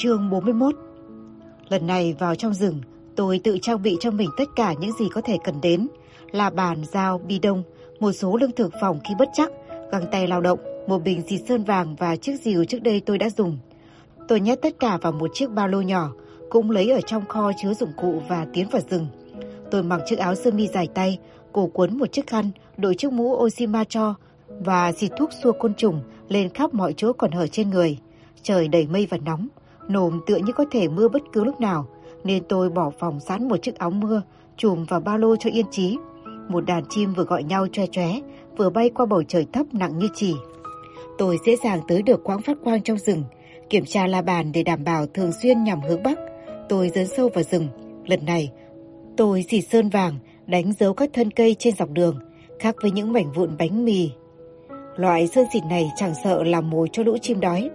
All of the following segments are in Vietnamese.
Chương 41 Lần này vào trong rừng, tôi tự trang bị cho mình tất cả những gì có thể cần đến. Là bàn, dao, bi đông, một số lương thực phòng khi bất chắc, găng tay lao động, một bình xịt sơn vàng và chiếc rìu trước đây tôi đã dùng. Tôi nhét tất cả vào một chiếc ba lô nhỏ, cũng lấy ở trong kho chứa dụng cụ và tiến vào rừng. Tôi mặc chiếc áo sơ mi dài tay, cổ cuốn một chiếc khăn, đội chiếc mũ Oshima cho và xịt thuốc xua côn trùng lên khắp mọi chỗ còn hở trên người. Trời đầy mây và nóng, nồm tựa như có thể mưa bất cứ lúc nào, nên tôi bỏ phòng sẵn một chiếc áo mưa, chùm vào ba lô cho yên trí. Một đàn chim vừa gọi nhau choe choé, vừa bay qua bầu trời thấp nặng như chỉ. Tôi dễ dàng tới được quãng phát quang trong rừng, kiểm tra la bàn để đảm bảo thường xuyên nhằm hướng bắc. Tôi dấn sâu vào rừng. Lần này, tôi xịt sơn vàng, đánh dấu các thân cây trên dọc đường, khác với những mảnh vụn bánh mì. Loại sơn xịt này chẳng sợ làm mồi cho lũ chim đói.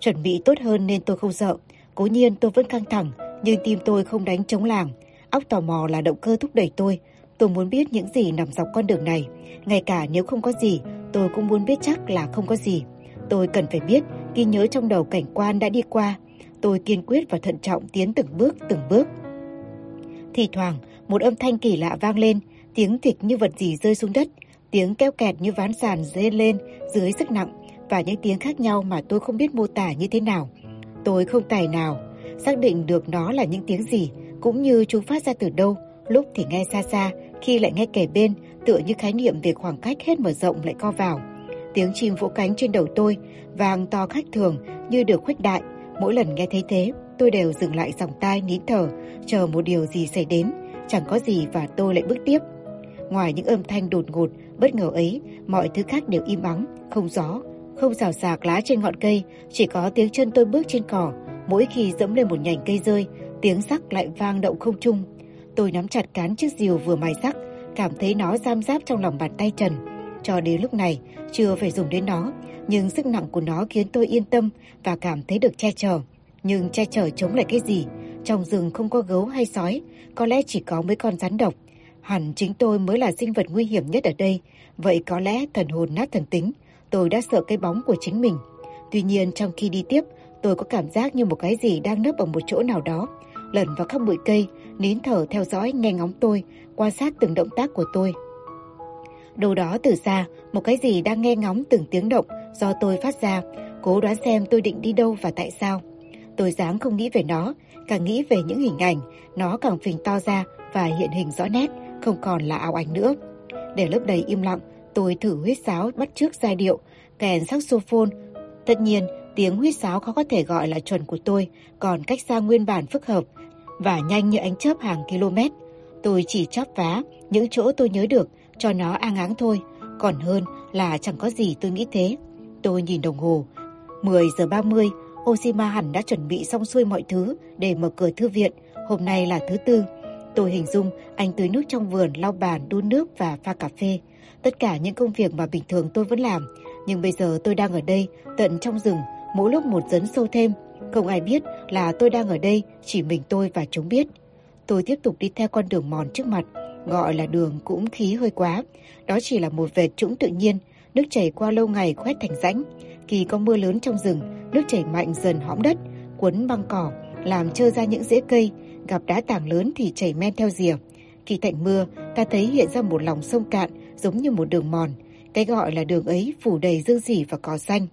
Chuẩn bị tốt hơn nên tôi không sợ. Cố nhiên tôi vẫn căng thẳng, nhưng tim tôi không đánh chống làng. Óc tò mò là động cơ thúc đẩy tôi. Tôi muốn biết những gì nằm dọc con đường này. Ngay cả nếu không có gì, tôi cũng muốn biết chắc là không có gì. Tôi cần phải biết, ghi nhớ trong đầu cảnh quan đã đi qua. Tôi kiên quyết và thận trọng tiến từng bước từng bước. Thì thoảng, một âm thanh kỳ lạ vang lên, tiếng thịt như vật gì rơi xuống đất, tiếng keo kẹt như ván sàn dê lên dưới sức nặng và những tiếng khác nhau mà tôi không biết mô tả như thế nào. Tôi không tài nào xác định được nó là những tiếng gì, cũng như chúng phát ra từ đâu, lúc thì nghe xa xa, khi lại nghe kề bên, tựa như khái niệm về khoảng cách hết mở rộng lại co vào. Tiếng chim vỗ cánh trên đầu tôi, vàng to khách thường như được khuếch đại. Mỗi lần nghe thấy thế, tôi đều dừng lại dòng tai nín thở, chờ một điều gì xảy đến. Chẳng có gì và tôi lại bước tiếp. Ngoài những âm thanh đột ngột, bất ngờ ấy, mọi thứ khác đều im ắng, không gió, không rào rạc lá trên ngọn cây, chỉ có tiếng chân tôi bước trên cỏ. Mỗi khi dẫm lên một nhành cây rơi, tiếng sắc lại vang động không trung. Tôi nắm chặt cán chiếc diều vừa mài sắc, cảm thấy nó giam giáp trong lòng bàn tay trần. Cho đến lúc này, chưa phải dùng đến nó, nhưng sức nặng của nó khiến tôi yên tâm và cảm thấy được che chở. Nhưng che chở chống lại cái gì? Trong rừng không có gấu hay sói, có lẽ chỉ có mấy con rắn độc. Hẳn chính tôi mới là sinh vật nguy hiểm nhất ở đây, vậy có lẽ thần hồn nát thần tính, tôi đã sợ cái bóng của chính mình. Tuy nhiên trong khi đi tiếp, tôi có cảm giác như một cái gì đang nấp ở một chỗ nào đó, lẩn vào các bụi cây, nín thở theo dõi nghe ngóng tôi, quan sát từng động tác của tôi. Đâu đó từ xa, một cái gì đang nghe ngóng từng tiếng động do tôi phát ra, cố đoán xem tôi định đi đâu và tại sao. Tôi dám không nghĩ về nó, càng nghĩ về những hình ảnh, nó càng phình to ra và hiện hình rõ nét, không còn là ảo ảnh nữa. Để lớp đầy im lặng, tôi thử huyết sáo bắt trước giai điệu, kèn saxophone. Tất nhiên, tiếng huyết sáo khó có thể gọi là chuẩn của tôi, còn cách xa nguyên bản phức hợp và nhanh như ánh chớp hàng km. Tôi chỉ chóp vá những chỗ tôi nhớ được cho nó an áng thôi, còn hơn là chẳng có gì tôi nghĩ thế. Tôi nhìn đồng hồ, 10 giờ 30, Oshima hẳn đã chuẩn bị xong xuôi mọi thứ để mở cửa thư viện, hôm nay là thứ tư. Tôi hình dung anh tưới nước trong vườn, lau bàn, đun nước và pha cà phê. Tất cả những công việc mà bình thường tôi vẫn làm, nhưng bây giờ tôi đang ở đây, tận trong rừng, mỗi lúc một dấn sâu thêm. Không ai biết là tôi đang ở đây, chỉ mình tôi và chúng biết. Tôi tiếp tục đi theo con đường mòn trước mặt, gọi là đường cũng khí hơi quá. Đó chỉ là một vệt trũng tự nhiên, nước chảy qua lâu ngày khoét thành rãnh. Khi có mưa lớn trong rừng, nước chảy mạnh dần hõm đất, cuốn băng cỏ, làm trơ ra những rễ cây, gặp đá tảng lớn thì chảy men theo rìa. Khi tạnh mưa, ta thấy hiện ra một lòng sông cạn giống như một đường mòn. Cái gọi là đường ấy phủ đầy dương dỉ và cỏ xanh.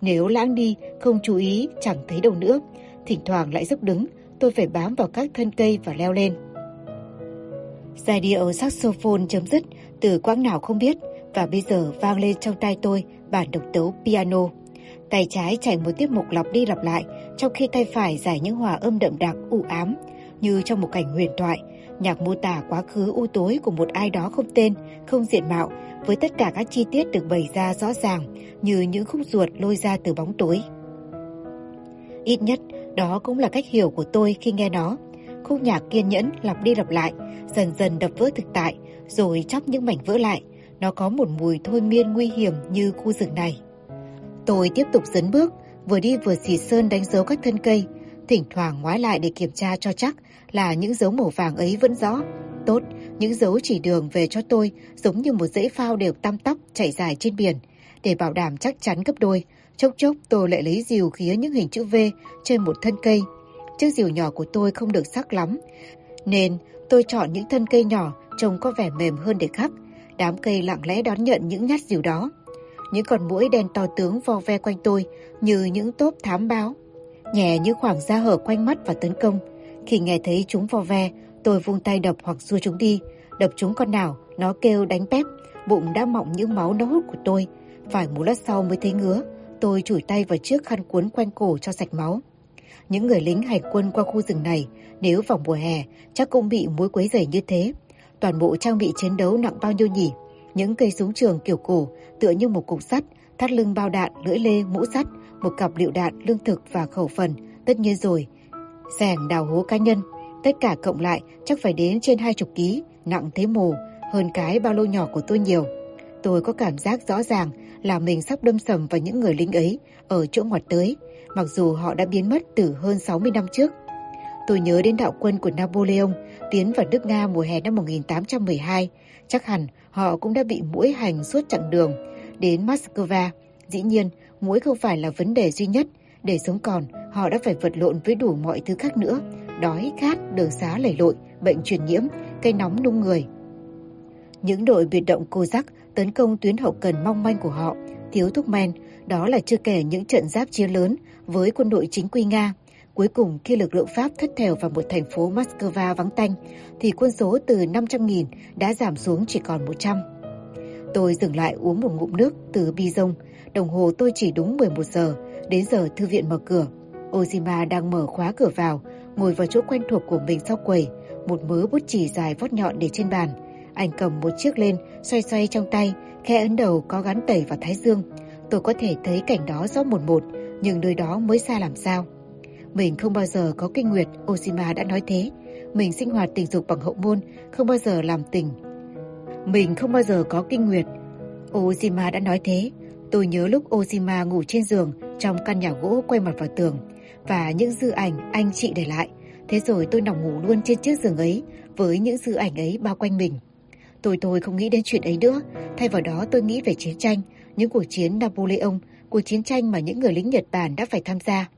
Nếu lãng đi, không chú ý, chẳng thấy đâu nữa. Thỉnh thoảng lại dốc đứng, tôi phải bám vào các thân cây và leo lên. Giai điệu saxophone chấm dứt từ quãng nào không biết và bây giờ vang lên trong tay tôi bản độc tấu piano. Tay trái chạy một tiết mục lặp đi lặp lại, trong khi tay phải giải những hòa âm đậm đặc u ám, như trong một cảnh huyền thoại, nhạc mô tả quá khứ u tối của một ai đó không tên, không diện mạo, với tất cả các chi tiết được bày ra rõ ràng như những khúc ruột lôi ra từ bóng tối. Ít nhất, đó cũng là cách hiểu của tôi khi nghe nó. Khúc nhạc kiên nhẫn lặp đi lặp lại, dần dần đập vỡ thực tại, rồi chóc những mảnh vỡ lại. Nó có một mùi thôi miên nguy hiểm như khu rừng này. Tôi tiếp tục dấn bước, vừa đi vừa xì sơn đánh dấu các thân cây, thỉnh thoảng ngoái lại để kiểm tra cho chắc là những dấu màu vàng ấy vẫn rõ. Tốt, những dấu chỉ đường về cho tôi giống như một dãy phao đều tăm tóc chảy dài trên biển. Để bảo đảm chắc chắn gấp đôi, Chốc chốc tôi lại lấy rìu khía những hình chữ V trên một thân cây. Chiếc rìu nhỏ của tôi không được sắc lắm, nên tôi chọn những thân cây nhỏ trông có vẻ mềm hơn để khắc. Đám cây lặng lẽ đón nhận những nhát rìu đó. Những con mũi đen to tướng vo ve quanh tôi như những tốp thám báo. Nhẹ như khoảng da hở quanh mắt và tấn công. Khi nghe thấy chúng vo ve, tôi vung tay đập hoặc xua chúng đi. Đập chúng con nào, nó kêu đánh pép. Bụng đã mọng những máu nó hút của tôi. Phải một lát sau mới thấy ngứa. Tôi chủi tay vào chiếc khăn cuốn quanh cổ cho sạch máu. Những người lính hành quân qua khu rừng này, nếu vào mùa hè, chắc cũng bị muối quấy rầy như thế. Toàn bộ trang bị chiến đấu nặng bao nhiêu nhỉ? Những cây súng trường kiểu cổ, tựa như một cục sắt, thắt lưng bao đạn, lưỡi lê, mũ sắt, một cặp lựu đạn, lương thực và khẩu phần, tất nhiên rồi. Sẻng đào hố cá nhân, tất cả cộng lại chắc phải đến trên hai chục ký, nặng thế mồ, hơn cái ba lô nhỏ của tôi nhiều. Tôi có cảm giác rõ ràng là mình sắp đâm sầm vào những người lính ấy ở chỗ ngoặt tới, mặc dù họ đã biến mất từ hơn 60 năm trước. Tôi nhớ đến đạo quân của Napoleon tiến vào nước Nga mùa hè năm 1812. Chắc hẳn họ cũng đã bị mũi hành suốt chặng đường đến Moscow. Dĩ nhiên, mũi không phải là vấn đề duy nhất. Để sống còn, họ đã phải vật lộn với đủ mọi thứ khác nữa. Đói, khát, đường xá lầy lội, bệnh truyền nhiễm, cây nóng nung người. Những đội biệt động cô giác tấn công tuyến hậu cần mong manh của họ, thiếu thuốc men, đó là chưa kể những trận giáp chiến lớn với quân đội chính quy Nga. Cuối cùng khi lực lượng Pháp thất thèo vào một thành phố Moscow vắng tanh, thì quân số từ 500.000 đã giảm xuống chỉ còn 100. Tôi dừng lại uống một ngụm nước từ bi rông. Đồng hồ tôi chỉ đúng 11 giờ, đến giờ thư viện mở cửa. Ozima đang mở khóa cửa vào, ngồi vào chỗ quen thuộc của mình sau quầy, một mớ bút chì dài vót nhọn để trên bàn. Anh cầm một chiếc lên, xoay xoay trong tay, khe ấn đầu có gắn tẩy vào thái dương. Tôi có thể thấy cảnh đó rõ một một, nhưng nơi đó mới xa làm sao. Mình không bao giờ có kinh nguyệt, Oshima đã nói thế. Mình sinh hoạt tình dục bằng hậu môn, không bao giờ làm tình. Mình không bao giờ có kinh nguyệt. Oshima đã nói thế. Tôi nhớ lúc Oshima ngủ trên giường trong căn nhà gỗ quay mặt vào tường và những dư ảnh anh chị để lại. Thế rồi tôi nằm ngủ luôn trên chiếc giường ấy với những dư ảnh ấy bao quanh mình. Tôi tôi không nghĩ đến chuyện ấy nữa, thay vào đó tôi nghĩ về chiến tranh, những cuộc chiến Napoleon, cuộc chiến tranh mà những người lính Nhật Bản đã phải tham gia.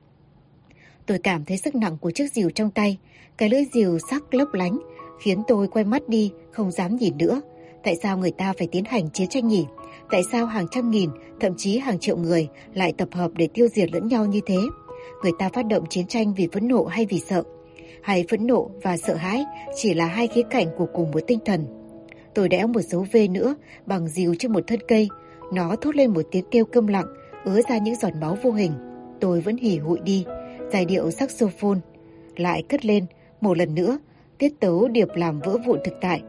Tôi cảm thấy sức nặng của chiếc rìu trong tay, cái lưỡi rìu sắc lấp lánh, khiến tôi quay mắt đi, không dám nhìn nữa. Tại sao người ta phải tiến hành chiến tranh nhỉ? Tại sao hàng trăm nghìn, thậm chí hàng triệu người lại tập hợp để tiêu diệt lẫn nhau như thế? Người ta phát động chiến tranh vì phẫn nộ hay vì sợ? Hay phẫn nộ và sợ hãi chỉ là hai khía cạnh của cùng một tinh thần? Tôi đẽo một dấu V nữa bằng dìu trên một thân cây. Nó thốt lên một tiếng kêu câm lặng, ứa ra những giọt máu vô hình. Tôi vẫn hỉ hụi đi, giai điệu saxophone lại cất lên một lần nữa, tiết tấu điệp làm vỡ vụn thực tại,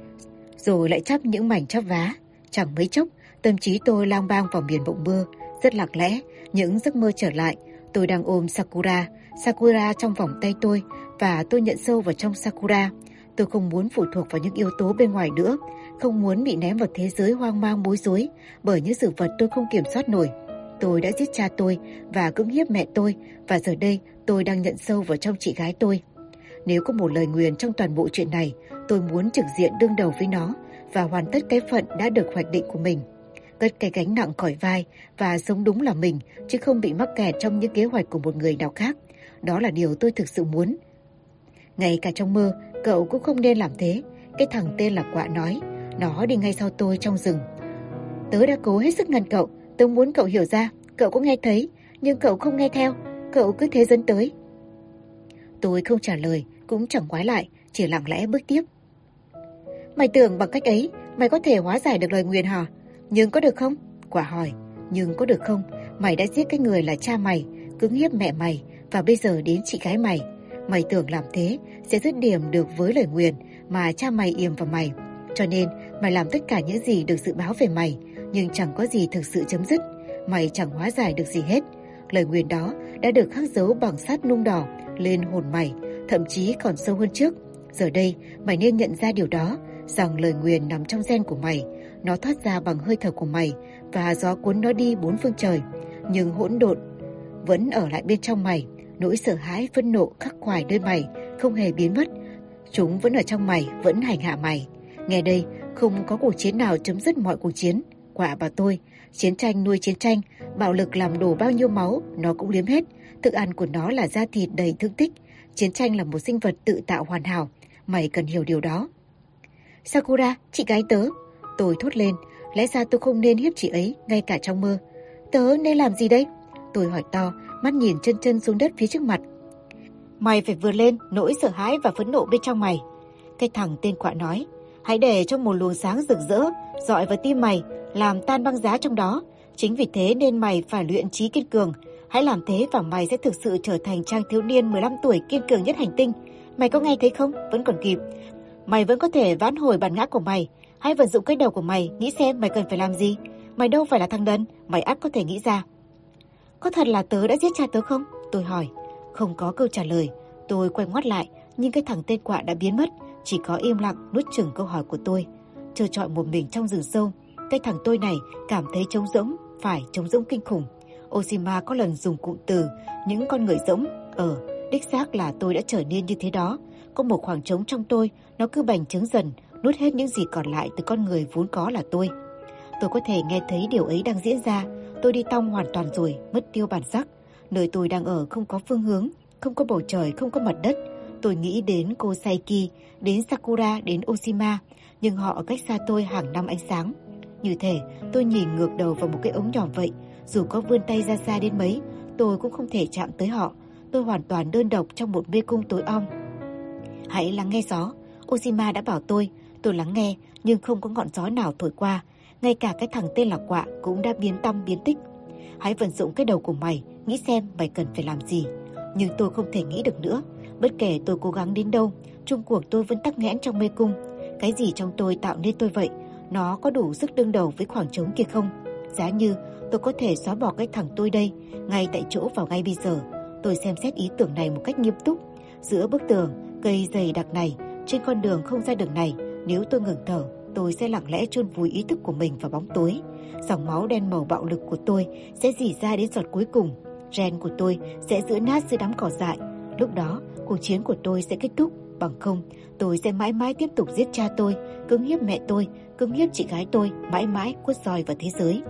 rồi lại chắp những mảnh chắp vá. Chẳng mấy chốc, tâm trí tôi lang bang vào miền bộng mơ, rất lặng lẽ, những giấc mơ trở lại. Tôi đang ôm Sakura, Sakura trong vòng tay tôi và tôi nhận sâu vào trong Sakura. Tôi không muốn phụ thuộc vào những yếu tố bên ngoài nữa, không muốn bị ném vào thế giới hoang mang bối rối bởi những sự vật tôi không kiểm soát nổi. Tôi đã giết cha tôi và cưỡng hiếp mẹ tôi và giờ đây tôi đang nhận sâu vào trong chị gái tôi. Nếu có một lời nguyền trong toàn bộ chuyện này, tôi muốn trực diện đương đầu với nó và hoàn tất cái phận đã được hoạch định của mình. Cất cái gánh nặng khỏi vai và sống đúng là mình chứ không bị mắc kẹt trong những kế hoạch của một người nào khác. Đó là điều tôi thực sự muốn. Ngay cả trong mơ, cậu cũng không nên làm thế. Cái thằng tên là quạ nói, nó đi ngay sau tôi trong rừng. Tớ đã cố hết sức ngăn cậu, tớ muốn cậu hiểu ra, cậu cũng nghe thấy, nhưng cậu không nghe theo, cậu cứ thế dẫn tới. Tôi không trả lời, cũng chẳng quái lại, chỉ lặng lẽ bước tiếp. Mày tưởng bằng cách ấy, mày có thể hóa giải được lời nguyền hả? Nhưng có được không? Quả hỏi, nhưng có được không? Mày đã giết cái người là cha mày, cứng hiếp mẹ mày, và bây giờ đến chị gái mày. Mày tưởng làm thế sẽ dứt điểm được với lời nguyền mà cha mày yểm vào mày. Cho nên mày làm tất cả những gì được dự báo về mày, nhưng chẳng có gì thực sự chấm dứt. Mày chẳng hóa giải được gì hết. Lời nguyền đó đã được khắc dấu bằng sắt nung đỏ lên hồn mày, thậm chí còn sâu hơn trước. Giờ đây, mày nên nhận ra điều đó, rằng lời nguyền nằm trong gen của mày. Nó thoát ra bằng hơi thở của mày và gió cuốn nó đi bốn phương trời. Nhưng hỗn độn vẫn ở lại bên trong mày. Nỗi sợ hãi, phân nộ khắc khoải nơi mày không hề biến mất. Chúng vẫn ở trong mày, vẫn hành hạ mày. Nghe đây, không có cuộc chiến nào chấm dứt mọi cuộc chiến. quả và tôi, chiến tranh nuôi chiến tranh, bạo lực làm đổ bao nhiêu máu, nó cũng liếm hết. Thức ăn của nó là da thịt đầy thương tích. Chiến tranh là một sinh vật tự tạo hoàn hảo. Mày cần hiểu điều đó. Sakura, chị gái tớ. Tôi thốt lên, lẽ ra tôi không nên hiếp chị ấy, ngay cả trong mơ. Tớ nên làm gì đây? Tôi hỏi to, mắt nhìn chân chân xuống đất phía trước mặt. Mày phải vượt lên nỗi sợ hãi và phẫn nộ bên trong mày. Cái thằng tên quạ nói, hãy để cho một luồng sáng rực rỡ dọi vào tim mày, làm tan băng giá trong đó. Chính vì thế nên mày phải luyện trí kiên cường. Hãy làm thế và mày sẽ thực sự trở thành trang thiếu niên 15 tuổi kiên cường nhất hành tinh. Mày có nghe thấy không? Vẫn còn kịp. Mày vẫn có thể vãn hồi bản ngã của mày. Hãy vận dụng cái đầu của mày, nghĩ xem mày cần phải làm gì. Mày đâu phải là thằng đần, mày ắt có thể nghĩ ra. Có thật là tớ đã giết cha tớ không? Tôi hỏi. Không có câu trả lời. Tôi quay ngoắt lại, nhưng cái thằng tên quạ đã biến mất. Chỉ có im lặng nuốt chừng câu hỏi của tôi. Chờ trọi một mình trong rừng sâu. Cái thằng tôi này cảm thấy trống rỗng, phải trống rỗng kinh khủng. Oshima có lần dùng cụm từ những con người rỗng. Ở, đích xác là tôi đã trở nên như thế đó. Có một khoảng trống trong tôi, nó cứ bành trướng dần, nuốt hết những gì còn lại từ con người vốn có là tôi. Tôi có thể nghe thấy điều ấy đang diễn ra. Tôi đi tong hoàn toàn rồi, mất tiêu bản sắc. Nơi tôi đang ở không có phương hướng, không có bầu trời, không có mặt đất. Tôi nghĩ đến cô Saiki, đến Sakura, đến Oshima, nhưng họ ở cách xa tôi hàng năm ánh sáng. Như thể tôi nhìn ngược đầu vào một cái ống nhỏ vậy, dù có vươn tay ra xa đến mấy, tôi cũng không thể chạm tới họ. Tôi hoàn toàn đơn độc trong một mê cung tối om. Hãy lắng nghe gió. Oshima đã bảo tôi, tôi lắng nghe nhưng không có ngọn gió nào thổi qua. Ngay cả cái thằng tên là quạ cũng đã biến tâm biến tích. Hãy vận dụng cái đầu của mày, nghĩ xem mày cần phải làm gì. Nhưng tôi không thể nghĩ được nữa. Bất kể tôi cố gắng đến đâu, chung cuộc tôi vẫn tắc nghẽn trong mê cung. Cái gì trong tôi tạo nên tôi vậy? Nó có đủ sức đương đầu với khoảng trống kia không? Giá như tôi có thể xóa bỏ cái thằng tôi đây, ngay tại chỗ vào ngay bây giờ. Tôi xem xét ý tưởng này một cách nghiêm túc. Giữa bức tường, cây dày đặc này, trên con đường không ra đường này, nếu tôi ngừng thở, tôi sẽ lặng lẽ chôn vùi ý thức của mình vào bóng tối. Dòng máu đen màu bạo lực của tôi sẽ dỉ ra đến giọt cuối cùng. Gen của tôi sẽ giữ nát dưới đám cỏ dại. Lúc đó, cuộc chiến của tôi sẽ kết thúc. Bằng không, tôi sẽ mãi mãi tiếp tục giết cha tôi, cứng hiếp mẹ tôi, cứng hiếp chị gái tôi, mãi mãi quất roi vào thế giới.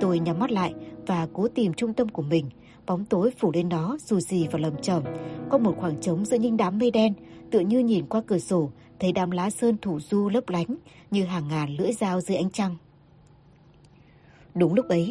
Tôi nhắm mắt lại và cố tìm trung tâm của mình. Bóng tối phủ lên đó dù gì và lầm chầm Có một khoảng trống giữa những đám mây đen, tựa như nhìn qua cửa sổ, thấy đám lá sơn thủ du lấp lánh như hàng ngàn lưỡi dao dưới ánh trăng. Đúng lúc ấy,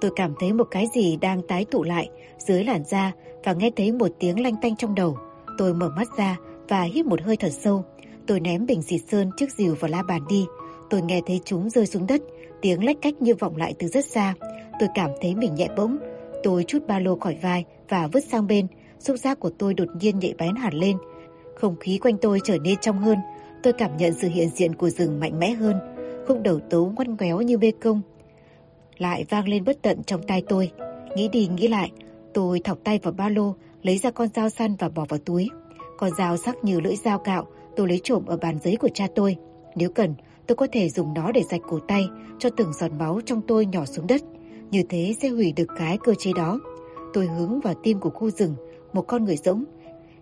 tôi cảm thấy một cái gì đang tái tụ lại dưới làn da và nghe thấy một tiếng lanh tanh trong đầu. Tôi mở mắt ra và hít một hơi thật sâu. Tôi ném bình xịt sơn trước dìu và la bàn đi. Tôi nghe thấy chúng rơi xuống đất, tiếng lách cách như vọng lại từ rất xa. Tôi cảm thấy mình nhẹ bỗng. Tôi chút ba lô khỏi vai và vứt sang bên. Xúc giác của tôi đột nhiên nhạy bén hẳn lên. Không khí quanh tôi trở nên trong hơn. Tôi cảm nhận sự hiện diện của rừng mạnh mẽ hơn. Khúc đầu tấu ngoan ngoéo như bê công. Lại vang lên bất tận trong tai tôi. Nghĩ đi nghĩ lại, tôi thọc tay vào ba lô, lấy ra con dao săn và bỏ vào túi. Con dao sắc như lưỡi dao cạo, tôi lấy trộm ở bàn giấy của cha tôi. Nếu cần, tôi có thể dùng nó để rạch cổ tay cho từng giọt máu trong tôi nhỏ xuống đất. Như thế sẽ hủy được cái cơ chế đó. Tôi hướng vào tim của khu rừng, một con người rỗng.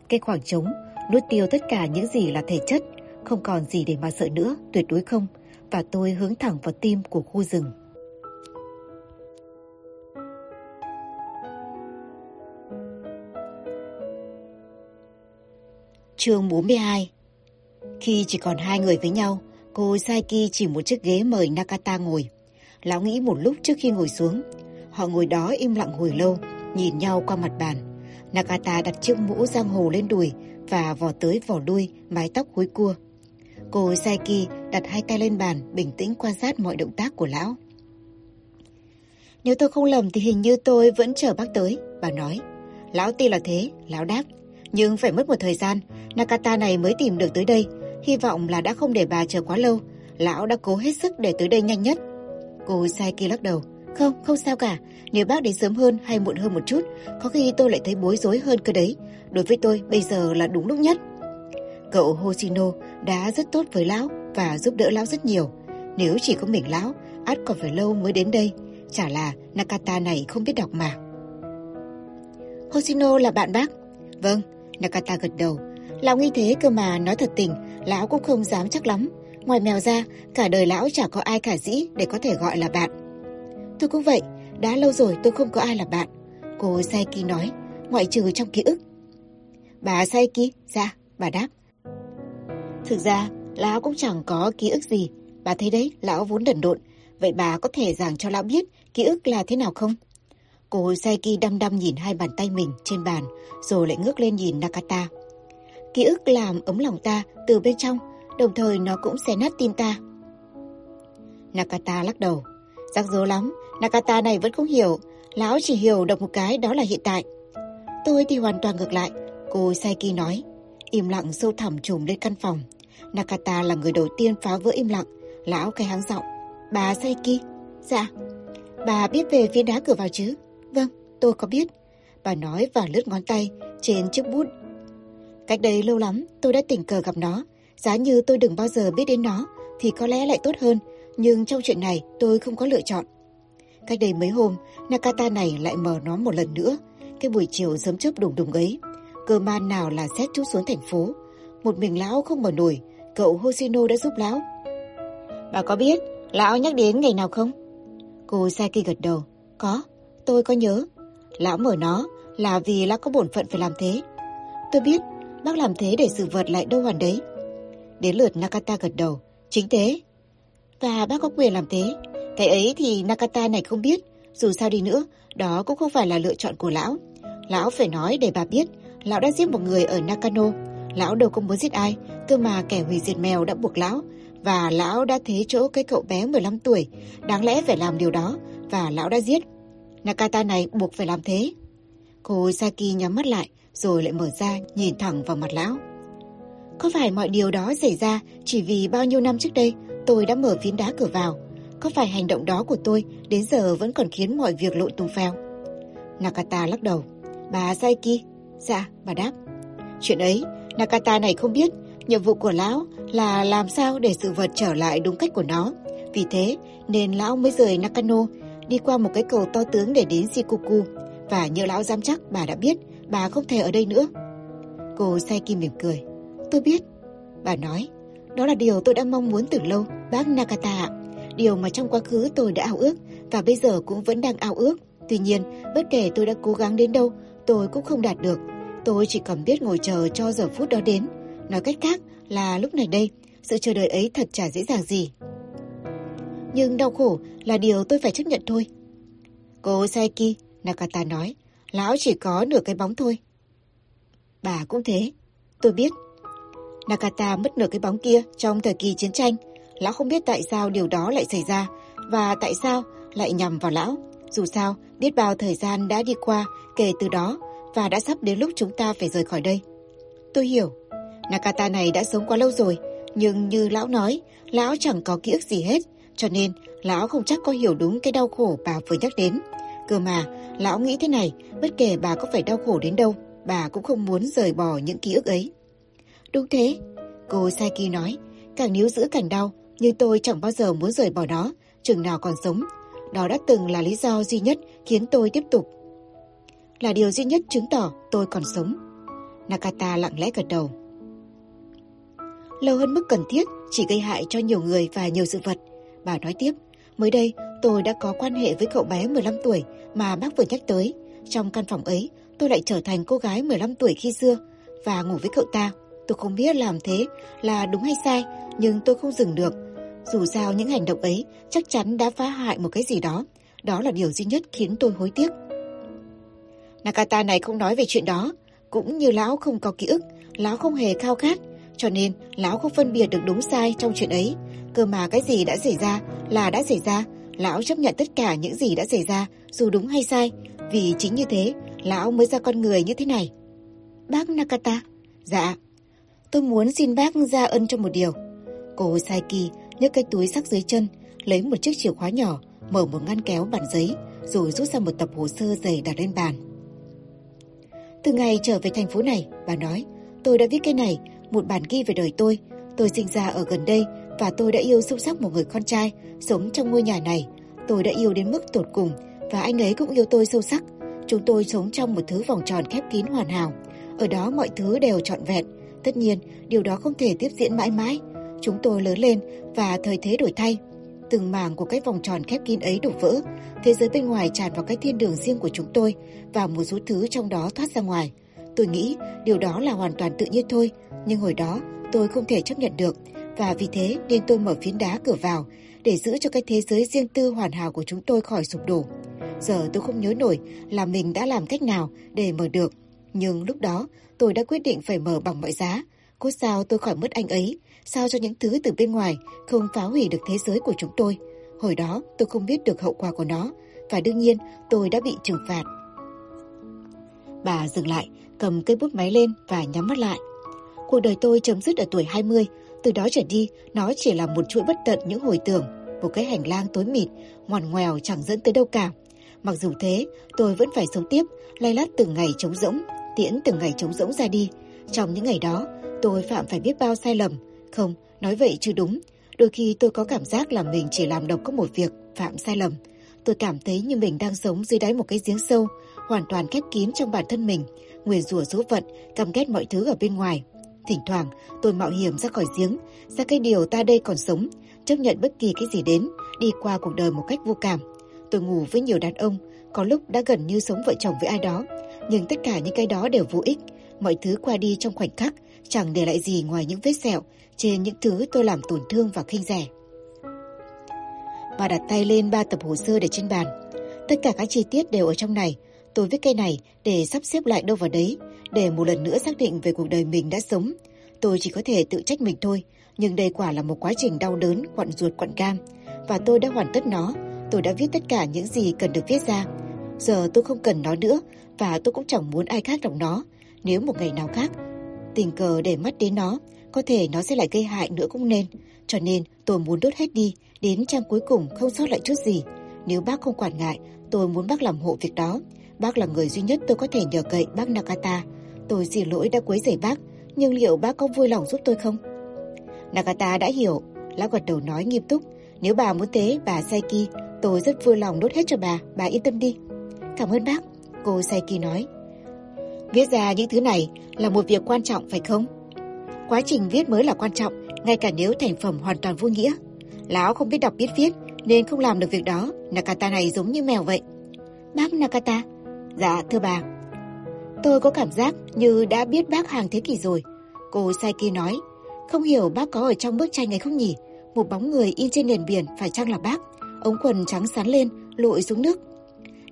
Cái khoảng trống, nuốt tiêu tất cả những gì là thể chất, không còn gì để mà sợ nữa, tuyệt đối không. Và tôi hướng thẳng vào tim của khu rừng. Chương 42 Khi chỉ còn hai người với nhau, cô Saiki chỉ một chiếc ghế mời Nakata ngồi. Lão nghĩ một lúc trước khi ngồi xuống. Họ ngồi đó im lặng hồi lâu, nhìn nhau qua mặt bàn. Nakata đặt chiếc mũ giang hồ lên đùi và vò tới vò đuôi mái tóc hối cua. Cô Saiki đặt hai tay lên bàn, bình tĩnh quan sát mọi động tác của lão. Nếu tôi không lầm thì hình như tôi vẫn chờ bác tới, bà nói. Lão tin là thế, lão đáp. Nhưng phải mất một thời gian, Nakata này mới tìm được tới đây. Hy vọng là đã không để bà chờ quá lâu. Lão đã cố hết sức để tới đây nhanh nhất. Cô sai kia lắc đầu. Không, không sao cả. Nếu bác đến sớm hơn hay muộn hơn một chút, có khi tôi lại thấy bối rối hơn cơ đấy. Đối với tôi, bây giờ là đúng lúc nhất. Cậu Hoshino đã rất tốt với lão và giúp đỡ lão rất nhiều. Nếu chỉ có mình lão, át còn phải lâu mới đến đây. Chả là Nakata này không biết đọc mà. Hoshino là bạn bác? Vâng, Nakata gật đầu. Lão nghĩ thế cơ mà nói thật tình, lão cũng không dám chắc lắm. Ngoài mèo ra, cả đời lão chả có ai khả dĩ để có thể gọi là bạn. Tôi cũng vậy, đã lâu rồi tôi không có ai là bạn. Cô Saiki nói, ngoại trừ trong ký ức. Bà Saiki, dạ, bà đáp. Thực ra, lão cũng chẳng có ký ức gì. Bà thấy đấy, lão vốn đần độn. Vậy bà có thể giảng cho lão biết ký ức là thế nào không? Cô Saiki đăm đăm nhìn hai bàn tay mình trên bàn, rồi lại ngước lên nhìn Nakata. Ký ức làm ấm lòng ta từ bên trong, đồng thời nó cũng xé nát tim ta. Nakata lắc đầu. Rắc rối lắm, Nakata này vẫn không hiểu. Lão chỉ hiểu được một cái đó là hiện tại. Tôi thì hoàn toàn ngược lại, cô Saiki nói. Im lặng sâu thẳm trùm lên căn phòng. Nakata là người đầu tiên phá vỡ im lặng. Lão cái háng giọng. Bà Saiki? Dạ. Bà biết về viên đá cửa vào chứ? Vâng, tôi có biết. Bà nói và lướt ngón tay trên chiếc bút. Cách đây lâu lắm, tôi đã tình cờ gặp nó. Giá như tôi đừng bao giờ biết đến nó, thì có lẽ lại tốt hơn. Nhưng trong chuyện này, tôi không có lựa chọn. Cách đây mấy hôm, Nakata này lại mở nó một lần nữa. Cái buổi chiều sớm chớp đùng đùng ấy. Cơ man nào là xét chút xuống thành phố. Một mình lão không mở nổi, cậu Hoshino đã giúp lão. Bà có biết, lão nhắc đến ngày nào không? Cô Saki gật đầu. Có, tôi có nhớ. Lão mở nó là vì lão có bổn phận phải làm thế. Tôi biết, bác làm thế để sự vật lại đâu hoàn đấy. Đến lượt Nakata gật đầu. Chính thế. Và bác có quyền làm thế. Cái ấy thì Nakata này không biết. Dù sao đi nữa, đó cũng không phải là lựa chọn của lão. Lão phải nói để bà biết, lão đã giết một người ở Nakano. Lão đâu có muốn giết ai, cơ mà kẻ hủy diệt mèo đã buộc lão. Và lão đã thế chỗ cái cậu bé 15 tuổi, đáng lẽ phải làm điều đó, và lão đã giết. Nakata này buộc phải làm thế. Cô Saki nhắm mắt lại, rồi lại mở ra, nhìn thẳng vào mặt lão. Có phải mọi điều đó xảy ra chỉ vì bao nhiêu năm trước đây tôi đã mở phiến đá cửa vào? Có phải hành động đó của tôi đến giờ vẫn còn khiến mọi việc lộn tung phèo? Nakata lắc đầu. Bà Saiki? Dạ, bà đáp. Chuyện ấy, Nakata này không biết. Nhiệm vụ của lão là làm sao để sự vật trở lại đúng cách của nó. Vì thế nên lão mới rời Nakano, đi qua một cái cầu to tướng để đến Shikoku. Và như lão dám chắc bà đã biết, bà không thể ở đây nữa. Cô Saiki mỉm cười. Tôi biết. Bà nói, đó là điều tôi đã mong muốn từ lâu, bác Nakata ạ. Điều mà trong quá khứ tôi đã ao ước và bây giờ cũng vẫn đang ao ước. Tuy nhiên, bất kể tôi đã cố gắng đến đâu, tôi cũng không đạt được. Tôi chỉ còn biết ngồi chờ cho giờ phút đó đến. Nói cách khác là lúc này đây, sự chờ đợi ấy thật chả dễ dàng gì. Nhưng đau khổ là điều tôi phải chấp nhận thôi. Cô Saiki, Nakata nói, lão chỉ có nửa cái bóng thôi. Bà cũng thế. Tôi biết. Nakata mất nửa cái bóng kia trong thời kỳ chiến tranh. Lão không biết tại sao điều đó lại xảy ra và tại sao lại nhằm vào lão. Dù sao, biết bao thời gian đã đi qua kể từ đó và đã sắp đến lúc chúng ta phải rời khỏi đây. Tôi hiểu. Nakata này đã sống quá lâu rồi, nhưng như lão nói, lão chẳng có ký ức gì hết, cho nên lão không chắc có hiểu đúng cái đau khổ bà vừa nhắc đến. Cơ mà, lão nghĩ thế này, bất kể bà có phải đau khổ đến đâu, bà cũng không muốn rời bỏ những ký ức ấy. Đúng thế, cô Saiki nói, càng níu giữ càng đau, nhưng tôi chẳng bao giờ muốn rời bỏ nó, chừng nào còn sống. Đó đã từng là lý do duy nhất khiến tôi tiếp tục. Là điều duy nhất chứng tỏ tôi còn sống. Nakata lặng lẽ gật đầu. Lâu hơn mức cần thiết chỉ gây hại cho nhiều người và nhiều sự vật. Bà nói tiếp, mới đây tôi đã có quan hệ với cậu bé 15 tuổi mà bác vừa nhắc tới. Trong căn phòng ấy, tôi lại trở thành cô gái 15 tuổi khi xưa và ngủ với cậu ta. Tôi không biết làm thế là đúng hay sai, nhưng tôi không dừng được. Dù sao những hành động ấy chắc chắn đã phá hại một cái gì đó. Đó là điều duy nhất khiến tôi hối tiếc. Nakata này không nói về chuyện đó. Cũng như lão không có ký ức, lão không hề khao khát. Cho nên lão không phân biệt được đúng sai trong chuyện ấy. Cơ mà cái gì đã xảy ra là đã xảy ra. Lão chấp nhận tất cả những gì đã xảy ra, dù đúng hay sai. Vì chính như thế, lão mới ra con người như thế này. Bác Nakata. Dạ. Tôi muốn xin bác ra ân cho một điều. Cô Saiki nhấc cái túi sắc dưới chân, lấy một chiếc chìa khóa nhỏ, mở một ngăn kéo bản giấy, rồi rút ra một tập hồ sơ dày đặt lên bàn. Từ ngày trở về thành phố này, bà nói, tôi đã viết cái này, một bản ghi về đời tôi. Tôi sinh ra ở gần đây và tôi đã yêu sâu sắc một người con trai sống trong ngôi nhà này. Tôi đã yêu đến mức tột cùng và anh ấy cũng yêu tôi sâu sắc. Chúng tôi sống trong một thứ vòng tròn khép kín hoàn hảo. Ở đó mọi thứ đều trọn vẹn. Tất nhiên, điều đó không thể tiếp diễn mãi mãi. Chúng tôi lớn lên và thời thế đổi thay. Từng mảng của cái vòng tròn khép kín ấy đổ vỡ, thế giới bên ngoài tràn vào cái thiên đường riêng của chúng tôi và một số thứ trong đó thoát ra ngoài. Tôi nghĩ điều đó là hoàn toàn tự nhiên thôi, nhưng hồi đó tôi không thể chấp nhận được và vì thế nên tôi mở phiến đá cửa vào để giữ cho cái thế giới riêng tư hoàn hảo của chúng tôi khỏi sụp đổ. Giờ tôi không nhớ nổi là mình đã làm cách nào để mở được, nhưng lúc đó tôi đã quyết định phải mở bằng mọi giá. Cốt sao tôi khỏi mất anh ấy, sao cho những thứ từ bên ngoài không phá hủy được thế giới của chúng tôi. Hồi đó tôi không biết được hậu quả của nó và đương nhiên tôi đã bị trừng phạt. Bà dừng lại, cầm cây bút máy lên và nhắm mắt lại. Cuộc đời tôi chấm dứt ở tuổi 20, từ đó trở đi nó chỉ là một chuỗi bất tận những hồi tưởng, một cái hành lang tối mịt, ngoằn ngoèo chẳng dẫn tới đâu cả. Mặc dù thế, tôi vẫn phải sống tiếp, lay lắt từng ngày trống rỗng, tiễn từng ngày trống rỗng ra đi. Trong những ngày đó, tôi phạm phải biết bao sai lầm. Không, nói vậy chưa đúng. Đôi khi tôi có cảm giác là mình chỉ làm độc có một việc, phạm sai lầm. Tôi cảm thấy như mình đang sống dưới đáy một cái giếng sâu, hoàn toàn khép kín trong bản thân mình, nguyền rủa số phận, căm ghét mọi thứ ở bên ngoài. Thỉnh thoảng, tôi mạo hiểm ra khỏi giếng, ra cái điều ta đây còn sống, chấp nhận bất kỳ cái gì đến, đi qua cuộc đời một cách vô cảm. Tôi ngủ với nhiều đàn ông, có lúc đã gần như sống vợ chồng với ai đó, nhưng tất cả những cái đó đều vô ích. Mọi thứ qua đi trong khoảnh khắc, chẳng để lại gì ngoài những vết sẹo trên những thứ tôi làm tổn thương và khinh rẻ. Bà đặt tay lên ba tập hồ sơ để trên bàn. Tất cả các chi tiết đều ở trong này. Tôi viết cây này để sắp xếp lại đâu vào đấy, để một lần nữa xác định về cuộc đời mình đã sống. Tôi chỉ có thể tự trách mình thôi, nhưng đây quả là một quá trình đau đớn, quặn ruột quặn gan Và tôi đã hoàn tất nó, tôi đã viết tất cả những gì cần được viết ra. Giờ tôi không cần nó nữa, và tôi cũng chẳng muốn ai khác đọc nó. Nếu một ngày nào khác, tình cờ để mắt đến nó, có thể nó sẽ lại gây hại nữa cũng nên. Cho nên tôi muốn đốt hết đi, đến trang cuối cùng không sót lại chút gì. Nếu bác không quản ngại, tôi muốn bác làm hộ việc đó. Bác là người duy nhất tôi có thể nhờ cậy bác Nakata. Tôi xin lỗi đã quấy rầy bác, nhưng liệu bác có vui lòng giúp tôi không? Nakata đã hiểu, lão gật đầu nói nghiêm túc. Nếu bà muốn thế, bà Saiki, tôi rất vui lòng đốt hết cho bà, bà yên tâm đi. Cảm ơn bác, cô Saiki nói. Viết ra những thứ này là một việc quan trọng phải không? Quá trình viết mới là quan trọng, ngay cả nếu thành phẩm hoàn toàn vô nghĩa. Lão không biết đọc biết viết, nên không làm được việc đó. Nakata này giống như mèo vậy. Bác Nakata? Dạ, thưa bà. Tôi có cảm giác như đã biết bác hàng thế kỷ rồi. Cô Saiki nói, không hiểu bác có ở trong bức tranh ấy không nhỉ? Một bóng người in trên nền biển phải chăng là bác? Ống quần trắng sán lên, lội xuống nước.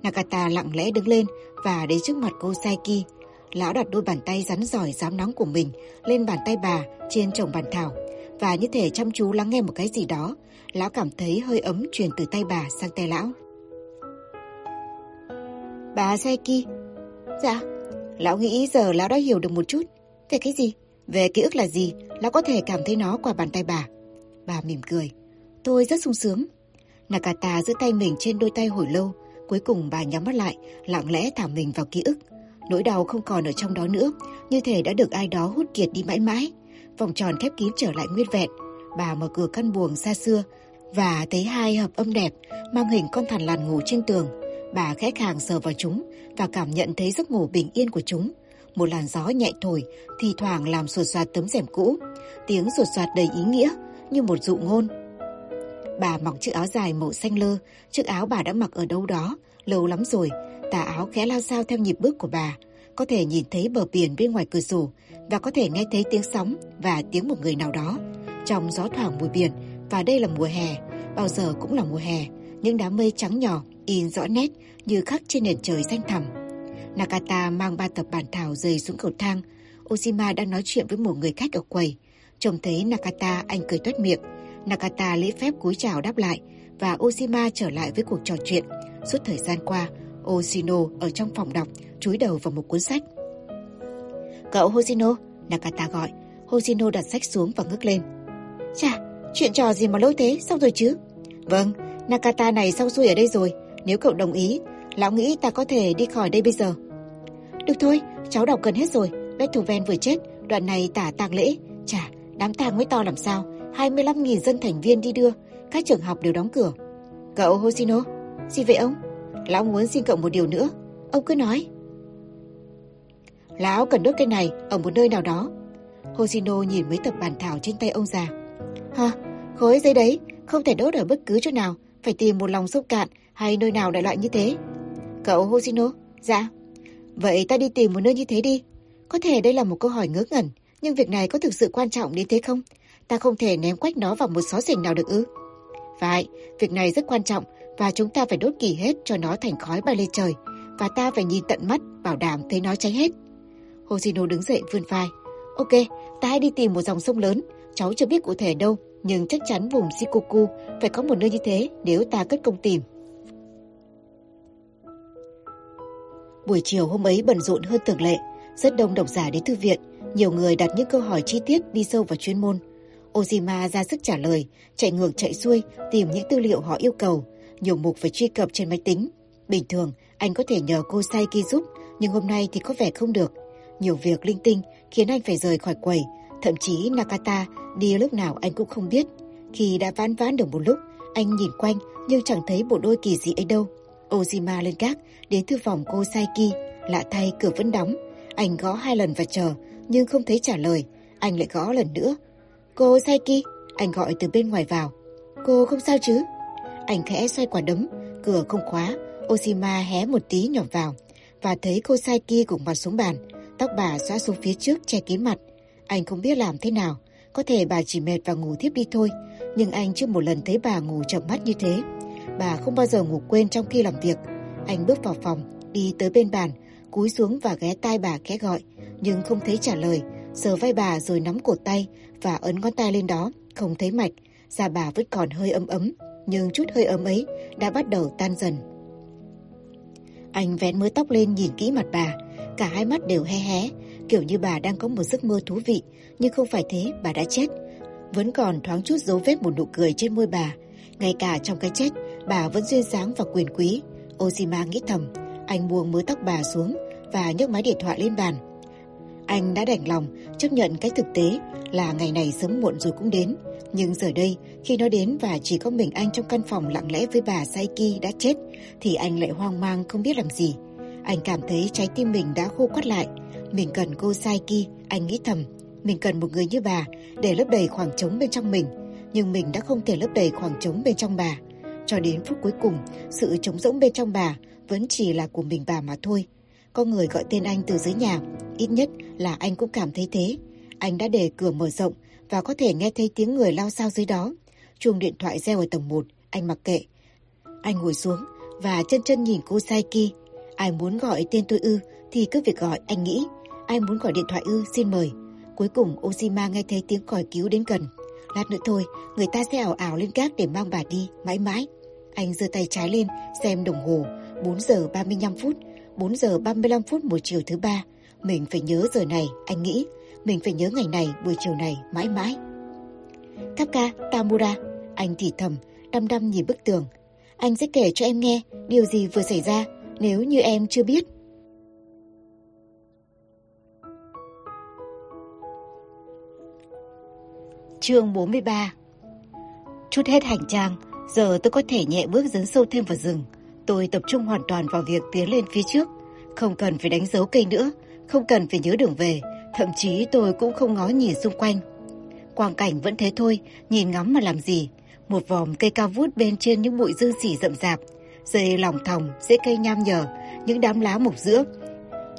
Nakata lặng lẽ đứng lên và đến trước mặt cô Saiki. Lão đặt đôi bàn tay rắn giỏi dám nóng của mình lên bàn tay bà trên chồng bàn thảo và như thể chăm chú lắng nghe một cái gì đó. Lão cảm thấy hơi ấm truyền từ tay bà sang tay lão. Bà Saiki. Dạ. Lão nghĩ giờ lão đã hiểu được một chút. Về cái gì? Về ký ức là gì? Lão có thể cảm thấy nó qua bàn tay bà. Bà mỉm cười. Tôi rất sung sướng. Nakata giữ tay mình trên đôi tay hồi lâu. Cuối cùng bà nhắm mắt lại, lặng lẽ thả mình vào ký ức. Nỗi đau không còn ở trong đó nữa, như thể đã được ai đó hút kiệt đi mãi mãi. Vòng tròn khép kín trở lại nguyên vẹn. Bà mở cửa căn buồng xa xưa và thấy hai hợp âm đẹp mang hình con thằn lằn ngủ trên tường. Bà khẽ khàng sờ vào chúng và cảm nhận thấy giấc ngủ bình yên của chúng. Một làn gió nhẹ thổi, thì thoảng làm sột soạt tấm rèm cũ. Tiếng sột soạt đầy ý nghĩa, như một dụ ngôn. Bà mặc chiếc áo dài màu xanh lơ, chiếc áo bà đã mặc ở đâu đó, lâu lắm rồi. Tà áo khẽ lao sao theo nhịp bước của bà. Có thể nhìn thấy bờ biển bên ngoài cửa sổ và có thể nghe thấy tiếng sóng và tiếng một người nào đó. Trong gió thoảng mùi biển và đây là mùa hè, bao giờ cũng là mùa hè. Những đám mây trắng nhỏ in rõ nét như khắc trên nền trời xanh thẳm. Nakata mang ba tập bản thảo rời xuống cầu thang. Oshima đang nói chuyện với một người khách ở quầy. Trông thấy Nakata, anh cười toét miệng. Nakata lễ phép cúi chào đáp lại và Oshima trở lại với cuộc trò chuyện. Suốt thời gian qua, Oshino ở trong phòng đọc, chúi đầu vào một cuốn sách. Cậu Hoshino, Nakata gọi. Hoshino đặt sách xuống và ngước lên. Chà, chuyện trò gì mà lỗi thế, xong rồi chứ? Vâng, Nakata này xong xuôi ở đây rồi. Nếu cậu đồng ý, lão nghĩ ta có thể đi khỏi đây bây giờ. Được thôi, cháu đọc gần hết rồi. Beethoven vừa chết, đoạn này tả tang lễ. Chà, đám tang mới to làm sao. 25.000 dân thành viên đi đưa, các trường học đều đóng cửa. Cậu Hoshino, gì vậy ông? Lão muốn xin cậu một điều nữa. Ông cứ nói. Lão cần đốt cây này ở một nơi nào đó. Hoshino nhìn mấy tập bản thảo trên tay ông già. Hả? Khối giấy đấy, không thể đốt ở bất cứ chỗ nào, phải tìm một lòng sông cạn hay nơi nào đại loại như thế. Cậu Hoshino? Dạ. Vậy ta đi tìm một nơi như thế đi. Có thể đây là một câu hỏi ngớ ngẩn, nhưng việc này có thực sự quan trọng đến thế không? Ta không thể ném quách nó vào một xó xỉnh nào được ư? Phải, việc này rất quan trọng và chúng ta phải đốt kỳ hết cho nó thành khói bay lên trời. Và ta phải nhìn tận mắt, bảo đảm thấy nó cháy hết. Hoshino đứng dậy vươn vai. Ok, ta hãy đi tìm một dòng sông lớn. Cháu chưa biết cụ thể đâu, nhưng chắc chắn vùng Shikoku phải có một nơi như thế nếu ta cất công tìm. Buổi chiều hôm ấy bận rộn hơn thường lệ, rất đông độc giả đến thư viện, nhiều người đặt những câu hỏi chi tiết đi sâu vào chuyên môn. Ozima ra sức trả lời, chạy ngược chạy xuôi tìm những tư liệu họ yêu cầu, nhiều mục phải truy cập trên máy tính. Bình thường, anh có thể nhờ cô Saiki giúp, nhưng hôm nay thì có vẻ không được. Nhiều việc linh tinh khiến anh phải rời khỏi quầy, thậm chí Nakata đi lúc nào anh cũng không biết. Khi đã vãn vãn được một lúc, anh nhìn quanh nhưng chẳng thấy bộ đôi kỳ dị ấy đâu. Ozima lên gác, đến thư phòng cô Saiki, lạ thay cửa vẫn đóng. Anh gõ hai lần và chờ, nhưng không thấy trả lời. Anh lại gõ lần nữa. Cô Saiki, anh gọi từ bên ngoài vào. Cô không sao chứ? Anh khẽ xoay quả đấm, cửa không khóa. Oshima hé một tí nhỏ vào và thấy cô Saiki gục mặt xuống bàn. Tóc bà xóa xuống phía trước che kín mặt. Anh không biết làm thế nào. Có thể bà chỉ mệt và ngủ thiếp đi thôi. Nhưng anh chưa một lần thấy bà ngủ chậm mắt như thế. Bà không bao giờ ngủ quên trong khi làm việc. Anh bước vào phòng, đi tới bên bàn, cúi xuống và ghé tai bà khẽ gọi, nhưng không thấy trả lời. Sờ vai bà rồi nắm cổ tay và ấn ngón tay lên đó, không thấy mạch. Da bà vẫn còn hơi ấm ấm, nhưng chút hơi ấm ấy đã bắt đầu tan dần. Anh vén mớ tóc lên nhìn kỹ mặt bà, cả hai mắt đều hé hé, kiểu như bà đang có một giấc mơ thú vị, nhưng không phải thế, bà đã chết. Vẫn còn thoáng chút dấu vết một nụ cười trên môi bà, ngay cả trong cái chết, bà vẫn duyên dáng và quyền quý. Ozima nghĩ thầm, anh buông mớ tóc bà xuống và nhấc máy điện thoại lên bàn. Anh đã đành lòng chấp nhận cái thực tế là ngày này sớm muộn rồi cũng đến. Nhưng giờ đây, khi nó đến và chỉ có mình anh trong căn phòng lặng lẽ với bà Saiki đã chết, thì anh lại hoang mang không biết làm gì. Anh cảm thấy trái tim mình đã khô quắt lại. Mình cần cô Saiki, anh nghĩ thầm. Mình cần một người như bà để lấp đầy khoảng trống bên trong mình. Nhưng mình đã không thể lấp đầy khoảng trống bên trong bà. Cho đến phút cuối cùng, sự trống rỗng bên trong bà vẫn chỉ là của mình bà mà thôi. Có người gọi tên anh từ dưới nhà, ít nhất là anh cũng cảm thấy thế. Anh đã để cửa mở rộng và có thể nghe thấy tiếng người lao sao dưới đó. Chuông điện thoại reo ở tầng 1, anh mặc kệ. Anh ngồi xuống và chân chân nhìn cô Saiki. Ai muốn gọi tên tôi ư thì cứ việc gọi, anh nghĩ. Ai muốn gọi điện thoại ư, xin mời. Cuối cùng Oshima nghe thấy tiếng còi cứu đến gần. Lát nữa thôi, người ta sẽ ảo ảo lên gác để mang bà đi, mãi mãi. Anh giơ tay trái lên, xem đồng hồ, 4 giờ 35 phút, 4 giờ 35 phút buổi chiều thứ ba. Mình phải nhớ giờ này, anh nghĩ. Mình phải nhớ ngày này, buổi chiều này, mãi mãi. Kapka, Tamura, anh thì thầm, đăm đăm nhìn bức tường. Anh sẽ kể cho em nghe điều gì vừa xảy ra nếu như em chưa biết. Chương 43 Chút hết hành trang, giờ tôi có thể nhẹ bước dấn sâu thêm vào rừng. Tôi tập trung hoàn toàn vào việc tiến lên phía trước. Không cần phải đánh dấu cây nữa, không cần phải nhớ đường về. Thậm chí tôi cũng không ngó nhìn xung quanh. Quang cảnh vẫn thế thôi, nhìn ngắm mà làm gì. Một vòm cây cao vút bên trên những bụi dương xỉ rậm rạp. Dây lỏng thòng, rễ cây nham nhở, những đám lá mục giữa.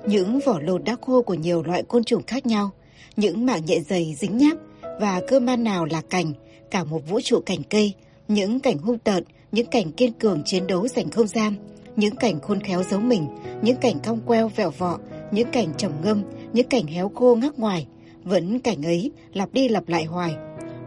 Những vỏ lột đã khô của nhiều loại côn trùng khác nhau. Những mảng nhẹ dày dính nháp và cơ man nào là cành, cả một vũ trụ cảnh cây, những cảnh hung tợn, những cảnh kiên cường chiến đấu giành không gian, những cảnh khôn khéo giấu mình, những cảnh cong queo vẹo vọ, những cảnh trầm ngâm, những cảnh héo khô ngắc ngoài, vẫn cảnh ấy lặp đi lặp lại hoài.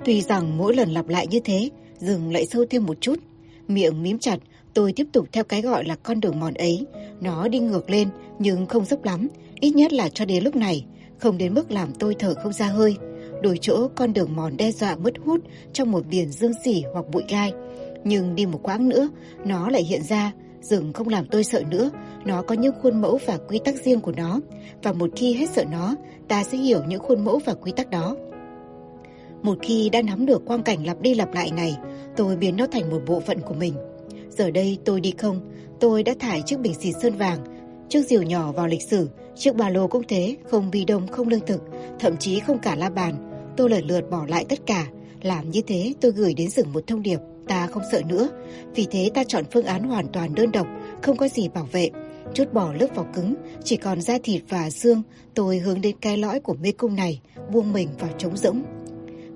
Tuy rằng mỗi lần lặp lại như thế, dừng lại sâu thêm một chút, miệng mím chặt, tôi tiếp tục theo cái gọi là con đường mòn ấy. Nó đi ngược lên nhưng không dốc lắm, ít nhất là cho đến lúc này, không đến mức làm tôi thở không ra hơi. Đổi chỗ con đường mòn đe dọa mất hút trong một biển dương xỉ hoặc bụi gai. Nhưng đi một quãng nữa, nó lại hiện ra, rừng không làm tôi sợ nữa, nó có những khuôn mẫu và quy tắc riêng của nó. Và một khi hết sợ nó, ta sẽ hiểu những khuôn mẫu và quy tắc đó. Một khi đã nắm được quang cảnh lặp đi lặp lại này, tôi biến nó thành một bộ phận của mình. Giờ đây tôi đi không, tôi đã thải chiếc bình xịt sơn vàng, chiếc diều nhỏ vào lịch sử, chiếc ba lô cũng thế, không bi đông, không lương thực, thậm chí không cả la bàn. Tôi lần lượt bỏ lại tất cả, Làm như thế tôi gửi đến rừng một thông điệp, ta không sợ nữa. Vì thế ta chọn phương án hoàn toàn đơn độc, không có gì bảo vệ. Chút bỏ lớp vỏ cứng, chỉ còn da thịt và xương, tôi hướng đến cái lõi của mê cung này, buông mình vào trống rỗng.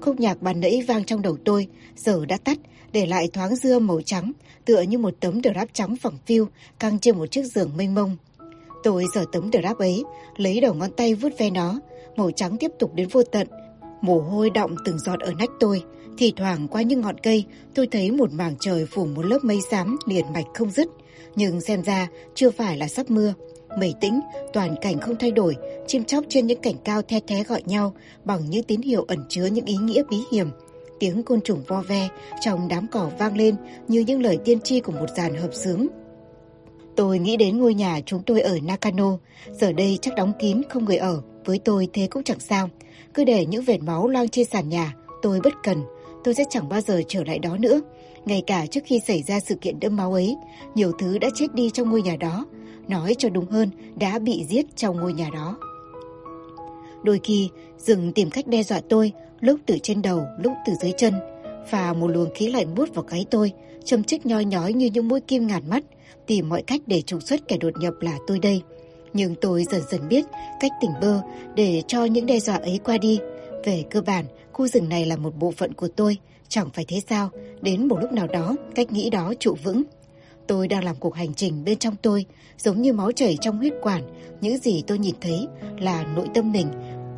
Khúc nhạc bàn nãy vang trong đầu tôi, giờ đã tắt, để lại thoáng dưa màu trắng, tựa như một tấm drap trắng phẳng phiu căng trên một chiếc giường mênh mông. Tôi giở tấm drap ấy, lấy đầu ngón tay vuốt ve nó, màu trắng tiếp tục đến vô tận. Mồ hôi đọng từng giọt ở nách tôi, thì thoảng qua những ngọn cây, tôi thấy một mảng trời phủ một lớp mây xám liền mạch không dứt. Nhưng xem ra chưa phải là sắp mưa. Mây tĩnh, toàn cảnh không thay đổi, chim chóc trên những cảnh cao the thé gọi nhau bằng những tín hiệu ẩn chứa những ý nghĩa bí hiểm. Tiếng côn trùng vo ve trong đám cỏ vang lên như những lời tiên tri của một dàn hợp sướng. Tôi nghĩ đến ngôi nhà chúng tôi ở Nakano, giờ đây chắc đóng kín không người ở, với tôi thế cũng chẳng sao. Cứ để những vệt máu loang trên sàn nhà, tôi bất cần, tôi sẽ chẳng bao giờ trở lại đó nữa. Ngay cả trước khi xảy ra sự kiện đẫm máu ấy, nhiều thứ đã chết đi trong ngôi nhà đó, nói cho đúng hơn đã bị giết trong ngôi nhà đó. Đôi khi, rừng tìm cách đe dọa tôi, lúc từ trên đầu, lúc từ dưới chân. Và một luồng khí lạnh bút vào gáy tôi, châm chích nhoi nhói như những mũi kim ngàn mắt, tìm mọi cách để trục xuất kẻ đột nhập là tôi đây. Nhưng tôi dần dần biết cách tỉnh bơ để cho những đe dọa ấy qua đi. Về cơ bản, khu rừng này là một bộ phận của tôi, chẳng phải thế sao, đến một lúc nào đó, cách nghĩ đó trụ vững. Tôi đang làm cuộc hành trình bên trong tôi, giống như máu chảy trong huyết quản, những gì tôi nhìn thấy là nội tâm mình,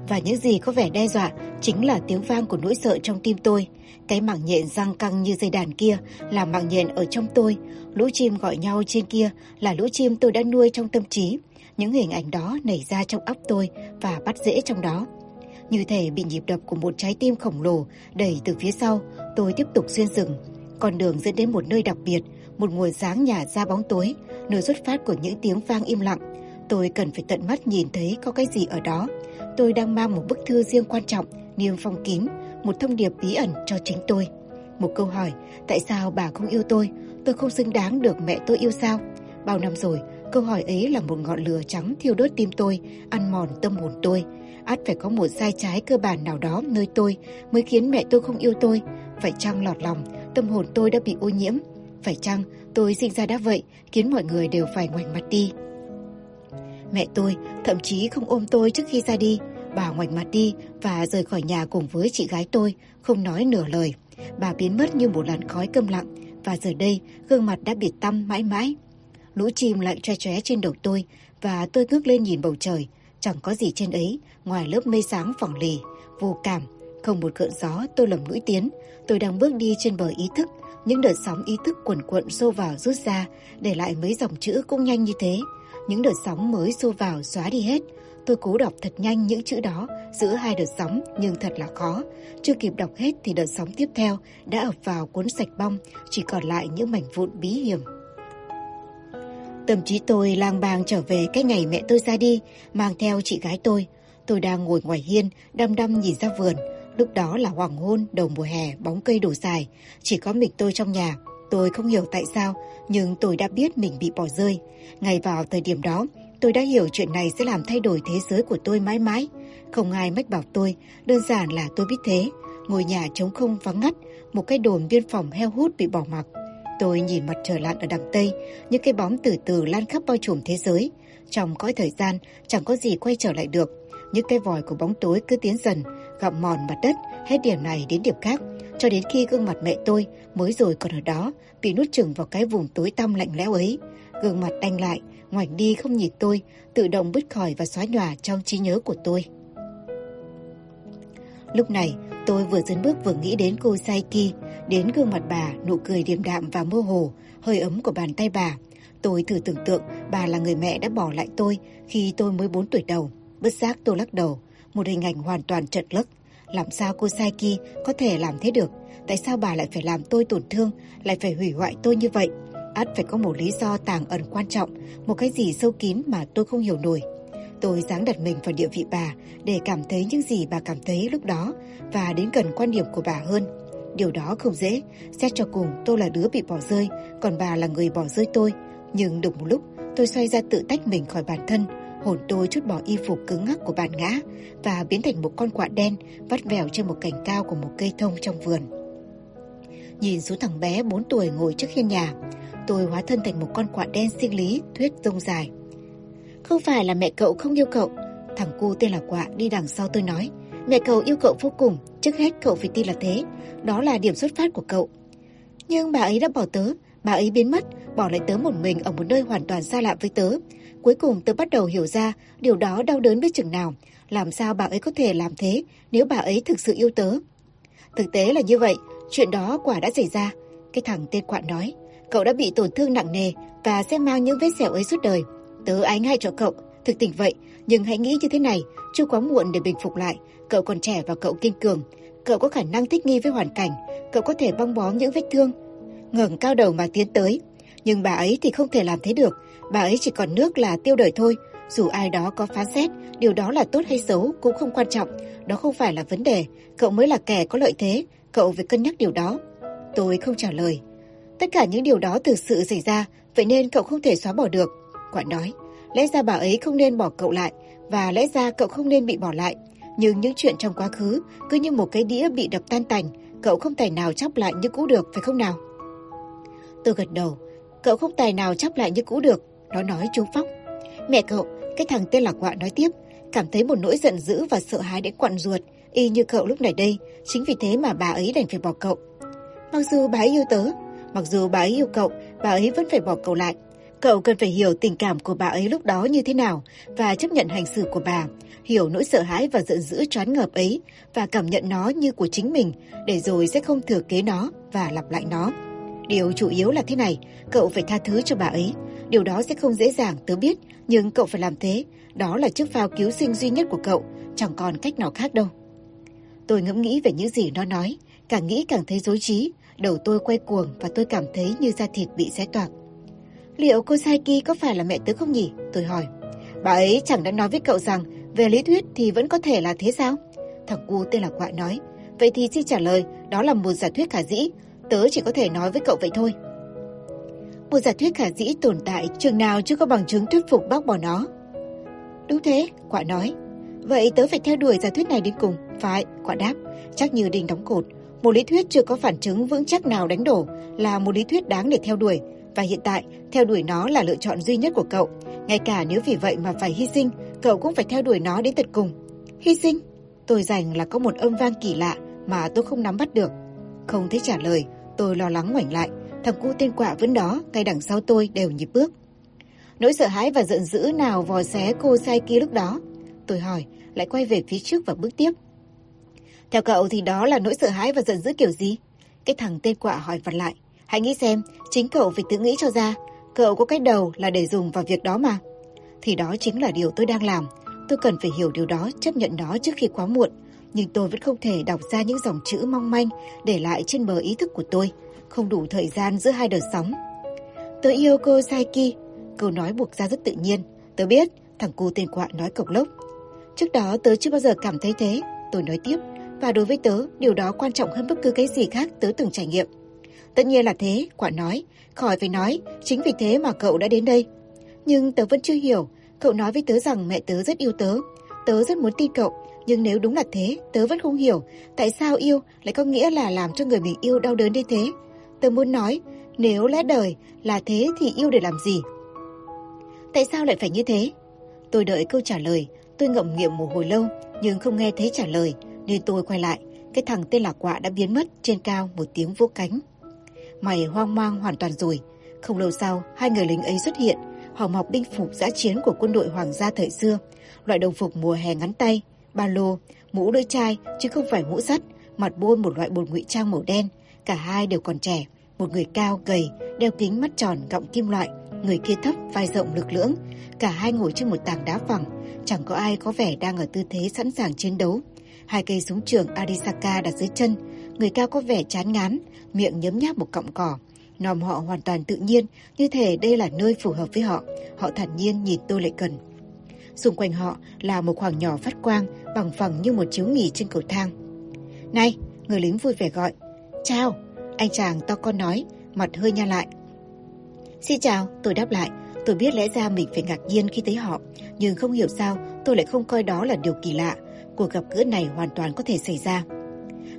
và những gì có vẻ đe dọa chính là tiếng vang của nỗi sợ trong tim tôi. Cái mạng nhện răng căng như dây đàn kia là mạng nhện ở trong tôi. Lũ chim gọi nhau trên kia là lũ chim tôi đã nuôi trong tâm trí. Những hình ảnh đó nảy ra trong óc tôi và bắt dễ trong đó. Như thể bị nhịp đập của một trái tim khổng lồ đẩy từ phía sau, tôi tiếp tục xuyên rừng. Con đường dẫn đến một nơi đặc biệt, một nguồn sáng nhả ra bóng tối, nơi xuất phát của những tiếng vang im lặng. Tôi cần phải tận mắt nhìn thấy có cái gì ở đó. Tôi đang mang một bức thư riêng quan trọng, niêm phong kín, một thông điệp bí ẩn cho chính tôi. Một câu hỏi, tại sao bà không yêu tôi? Tôi không xứng đáng được mẹ tôi yêu sao? Bao năm rồi, câu hỏi ấy là một ngọn lửa trắng thiêu đốt tim tôi, ăn mòn tâm hồn tôi. Át phải có một sai trái cơ bản nào đó nơi tôi mới khiến mẹ tôi không yêu tôi. Phải chăng lọt lòng, tâm hồn tôi đã bị ô nhiễm? Phải chăng tôi sinh ra đã vậy, khiến mọi người đều phải ngoảnh mặt đi? Mẹ tôi thậm chí không ôm tôi trước khi ra đi. Bà ngoảnh mặt đi và rời khỏi nhà cùng với chị gái tôi, không nói nửa lời. Bà biến mất như một làn khói câm lặng và giờ đây gương mặt đã bị tăm mãi mãi. Lũ chim lại tre chóe trên đầu tôi và tôi ngước lên nhìn bầu trời. Chẳng có gì trên ấy ngoài lớp mây sáng phẳng lì, vô cảm. Không một cơn gió tôi lầm mũi tiến. Tôi đang bước đi trên bờ ý thức. Những đợt sóng ý thức quần quận xô vào rút ra, để lại mấy dòng chữ cũng nhanh như thế. Những đợt sóng mới xô vào xóa đi hết. Tôi cố đọc thật nhanh những chữ đó giữa hai đợt sóng nhưng thật là khó. Chưa kịp đọc hết thì đợt sóng tiếp theo đã ập vào cuốn sạch bong, chỉ còn lại những mảnh vụn bí hiểm. Tâm trí tôi lang bang trở về cái ngày mẹ tôi ra đi, mang theo chị gái tôi. Tôi đang ngồi ngoài hiên, đăm đăm nhìn ra vườn. Lúc đó là hoàng hôn, đầu mùa hè, bóng cây đổ dài. Chỉ có mình tôi trong nhà. Tôi không hiểu tại sao, nhưng tôi đã biết mình bị bỏ rơi. Ngay vào thời điểm đó, tôi đã hiểu chuyện này sẽ làm thay đổi thế giới của tôi mãi mãi. Không ai mách bảo tôi, đơn giản là tôi biết thế. Ngôi nhà trống không vắng ngắt, một cái đồn biên phòng heo hút bị bỏ mặc. Tôi nhìn mặt trời lặn ở đằng Tây, những cái bóng từ từ lan khắp bao trùm thế giới. Trong cõi thời gian, chẳng có gì quay trở lại được. Những cái vòi của bóng tối cứ tiến dần, gặm mòn mặt đất, hết điểm này đến điểm khác, cho đến khi gương mặt mẹ tôi mới rồi còn ở đó, bị nuốt chừng vào cái vùng tối tăm lạnh lẽo ấy. Gương mặt đanh lại, ngoảnh đi không nhìn tôi, tự động bứt khỏi và xóa nhòa trong trí nhớ của tôi. Lúc này, tôi vừa dấn bước vừa nghĩ đến cô Saiki, đến gương mặt bà, nụ cười điềm đạm và mơ hồ, hơi ấm của bàn tay bà. Tôi thử tưởng tượng bà là người mẹ đã bỏ lại tôi khi tôi mới 4 tuổi đầu. Bất giác tôi lắc đầu, một hình ảnh hoàn toàn trật lấc. Làm sao cô Saiki có thể làm thế được? Tại sao bà lại phải làm tôi tổn thương, lại phải hủy hoại tôi như vậy? ắt phải có một lý do tàng ẩn quan trọng, một cái gì sâu kín mà tôi không hiểu nổi. Tôi dáng đặt mình vào địa vị bà để cảm thấy những gì bà cảm thấy lúc đó và đến gần quan điểm của bà hơn. Điều đó không dễ, xét cho cùng tôi là đứa bị bỏ rơi, còn bà là người bỏ rơi tôi. Nhưng được một lúc, tôi xoay ra tự tách mình khỏi bản thân. Hồn tôi chút bỏ y phục cứng ngắc của bản ngã và biến thành một con quạ đen vắt vẻo trên một cành cao của một cây thông trong vườn. Nhìn xuống thằng bé 4 tuổi ngồi trước hiên nhà, tôi hóa thân thành một con quạ đen sinh lý thuyết rông dài. Không phải là mẹ cậu không yêu cậu, thằng cu tên là quạ đi đằng sau tôi nói. Mẹ cậu yêu cậu vô cùng, trước hết cậu phải tin là thế, đó là điểm xuất phát của cậu. Nhưng bà ấy đã bỏ tớ, bà ấy biến mất, bỏ lại tớ một mình ở một nơi hoàn toàn xa lạ với tớ. Cuối cùng tớ bắt đầu hiểu ra điều đó đau đớn biết chừng nào, làm sao bà ấy có thể làm thế nếu bà ấy thực sự yêu tớ. Thực tế là như vậy, chuyện đó quả đã xảy ra. Cái thằng tên quạ nói, cậu đã bị tổn thương nặng nề và sẽ mang những vết sẹo ấy suốt đời. Tớ ái ngại cho cậu, thực tình vậy, nhưng hãy nghĩ như thế này, chưa quá muộn để bình phục lại, cậu còn trẻ và cậu kiên cường, cậu có khả năng thích nghi với hoàn cảnh, cậu có thể băng bó những vết thương, ngẩng cao đầu mà tiến tới. Nhưng bà ấy thì không thể làm thế được, bà ấy chỉ còn nước là tiêu đời thôi. Dù ai đó có phán xét, điều đó là tốt hay xấu cũng không quan trọng, đó không phải là vấn đề, cậu mới là kẻ có lợi thế, cậu phải cân nhắc điều đó. Tôi không trả lời. Tất cả những điều đó thực sự xảy ra, vậy nên cậu không thể xóa bỏ được. Quả nói, lẽ ra bà ấy không nên bỏ cậu lại, và lẽ ra cậu không nên bị bỏ lại. Nhưng những chuyện trong quá khứ cứ như một cái đĩa bị đập tan tành, cậu không tài nào chắp lại như cũ được, phải không nào? Tôi gật đầu, cậu không tài nào chắp lại như cũ được, nó nói chú phóc. Mẹ cậu, cái thằng tên là Quạ nói tiếp, cảm thấy một nỗi giận dữ và sợ hãi đến quặn ruột, y như cậu lúc này đây, chính vì thế mà bà ấy đành phải bỏ cậu. Mặc dù bà ấy yêu tớ, mặc dù bà ấy yêu cậu, bà ấy vẫn phải bỏ cậu lại. Cậu cần phải hiểu tình cảm của bà ấy lúc đó như thế nào và chấp nhận hành xử của bà, hiểu nỗi sợ hãi và giận dữ choáng ngợp ấy và cảm nhận nó như của chính mình để rồi sẽ không thừa kế nó và lặp lại nó. Điều chủ yếu là thế này, cậu phải tha thứ cho bà ấy. Điều đó sẽ không dễ dàng, tớ biết, nhưng cậu phải làm thế. Đó là chiếc phao cứu sinh duy nhất của cậu, chẳng còn cách nào khác đâu. Tôi ngẫm nghĩ về những gì nó nói, càng nghĩ càng thấy dối trí, đầu tôi quay cuồng và tôi cảm thấy như da thịt bị xé toạc. Liệu cô Saiki có phải là mẹ tớ không nhỉ? Tôi hỏi. Bà ấy chẳng đã nói với cậu rằng về lý thuyết thì vẫn có thể là thế sao? Thằng cu tên là Quạ nói. Vậy thì xin trả lời, đó là một giả thuyết khả dĩ. Tớ chỉ có thể nói với cậu vậy thôi. Một giả thuyết khả dĩ tồn tại chừng nào chưa có bằng chứng thuyết phục bác bỏ nó. Đúng thế, Quạ nói. Vậy tớ phải theo đuổi giả thuyết này đến cùng. Phải, Quạ đáp. Chắc như đình đóng cột. Một lý thuyết chưa có phản chứng vững chắc nào đánh đổ là một lý thuyết đáng để theo đuổi. Và hiện tại, theo đuổi nó là lựa chọn duy nhất của cậu. Ngay cả nếu vì vậy mà phải hy sinh, cậu cũng phải theo đuổi nó đến tận cùng. Hy sinh? Tôi dành là có một âm vang kỳ lạ mà tôi không nắm bắt được. Không thấy trả lời, tôi lo lắng ngoảnh lại. Thằng cu tên quạ vẫn đó, ngay đằng sau tôi đều nhịp bước. Nỗi sợ hãi và giận dữ nào vò xé cô sai kia lúc đó? Tôi hỏi, lại quay về phía trước và bước tiếp. Theo cậu thì đó là nỗi sợ hãi và giận dữ kiểu gì? Cái thằng tên quạ hỏi vặt lại. Hãy nghĩ xem, chính cậu phải tự nghĩ cho ra. Cậu có cách đầu là để dùng vào việc đó mà. Thì đó chính là điều tôi đang làm. Tôi cần phải hiểu điều đó, chấp nhận nó trước khi quá muộn. Nhưng tôi vẫn không thể đọc ra những dòng chữ mong manh để lại trên bờ ý thức của tôi. Không đủ thời gian giữa hai đợt sóng. Tớ yêu cô Saiki. Câu nói buộc ra rất tự nhiên. Tớ biết, thằng cu tên quạ nói cộc lốc. Trước đó tớ chưa bao giờ cảm thấy thế. Tôi nói tiếp. Và đối với tớ, điều đó quan trọng hơn bất cứ cái gì khác tớ từng trải nghiệm. Tất nhiên là thế, quả nói. Khỏi phải nói, chính vì thế mà cậu đã đến đây. Nhưng tớ vẫn chưa hiểu. Cậu nói với tớ rằng mẹ tớ rất yêu tớ. Tớ rất muốn tin cậu. Nhưng nếu đúng là thế, tớ vẫn không hiểu. Tại sao yêu lại có nghĩa là làm cho người mình yêu đau đớn đến thế? Tớ muốn nói, nếu lẽ đời là thế thì yêu để làm gì? Tại sao lại phải như thế? Tôi đợi câu trả lời. Tôi ngậm nghiệm một hồi lâu, nhưng không nghe thấy trả lời. Nên tôi quay lại. Cái thằng tên là Quạ đã biến mất trên cao một tiếng vỗ cánh. Mày hoang mang hoàn toàn rồi. Không lâu sau, hai người lính ấy xuất hiện. Họ mọc binh phục giã chiến của quân đội hoàng gia thời xưa. Loại đồng phục mùa hè ngắn tay, ba lô, mũ lưỡi chai chứ không phải mũ sắt, mặt bôi một loại bột ngụy trang màu đen. Cả hai đều còn trẻ. Một người cao, gầy, đeo kính mắt tròn gọng kim loại. Người kia thấp, vai rộng lực lưỡng. Cả hai ngồi trên một tảng đá phẳng. Chẳng có ai có vẻ đang ở tư thế sẵn sàng chiến đấu. Hai cây súng trường Arisaka đặt dưới chân. Người cao có vẻ chán ngán, miệng nhấm nháp một cọng cỏ. Nòm họ hoàn toàn tự nhiên, như thể đây là nơi phù hợp với họ. Họ thản nhiên nhìn tôi lại cần. Xung quanh họ là một khoảng nhỏ phát quang, bằng phẳng như một chiếu nghỉ trên cầu thang. Này, người lính vui vẻ gọi. Chào, anh chàng to con nói, mặt hơi nha lại. Xin chào, tôi đáp lại. Tôi biết lẽ ra mình phải ngạc nhiên khi thấy họ, Nhưng không hiểu sao tôi lại không coi đó là điều kỳ lạ. Cuộc gặp gỡ này hoàn toàn có thể xảy ra.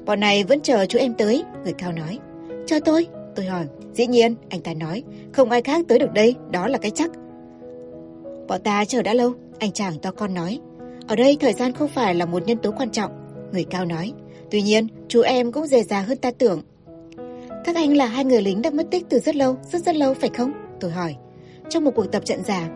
Bọn này vẫn chờ chú em tới, người cao nói. cho tôi, tôi hỏi. Dĩ nhiên, anh ta nói, không ai khác tới được đây, đó là cái chắc. Bọn ta chờ đã lâu, anh chàng to con nói. Ở đây thời gian không phải là một nhân tố quan trọng, người cao nói. Tuy nhiên, chú em cũng dề dà hơn ta tưởng. Các anh là hai người lính đã mất tích từ rất lâu, rất rất lâu phải không? Tôi hỏi. Trong một cuộc tập trận giả,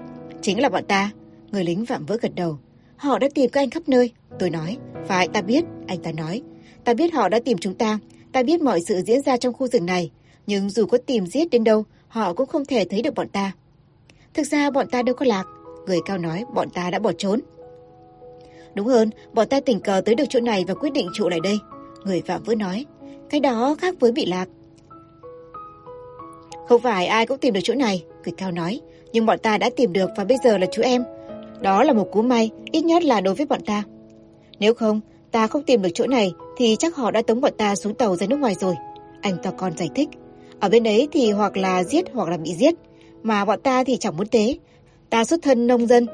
chính là bọn ta. Người lính vạm vỡ gật đầu. Họ đã tìm các anh khắp nơi. Tôi nói, phải ta biết, anh ta nói. Ta biết họ đã tìm chúng ta, ta biết mọi sự diễn ra trong khu rừng này. Nhưng dù có tìm giết đến đâu, họ cũng không thể thấy được bọn ta. Thực ra bọn ta đâu có lạc. Người cao nói bọn ta đã bỏ trốn. Đúng hơn, bọn ta tình cờ tới được chỗ này và quyết định trụ lại đây. Người phạm vỡ nói, cái đó khác với bị lạc. Không phải ai cũng tìm được chỗ này, người cao nói, nhưng bọn ta đã tìm được và bây giờ là chú em. Đó là một cú may, ít nhất là đối với bọn ta. Nếu không, ta không tìm được chỗ này thì chắc họ đã tống bọn ta xuống tàu ra nước ngoài rồi. Anh to con giải thích. Ở bên đấy thì hoặc là giết hoặc là bị giết. Mà bọn ta thì chẳng muốn thế. Ta xuất thân nông dân.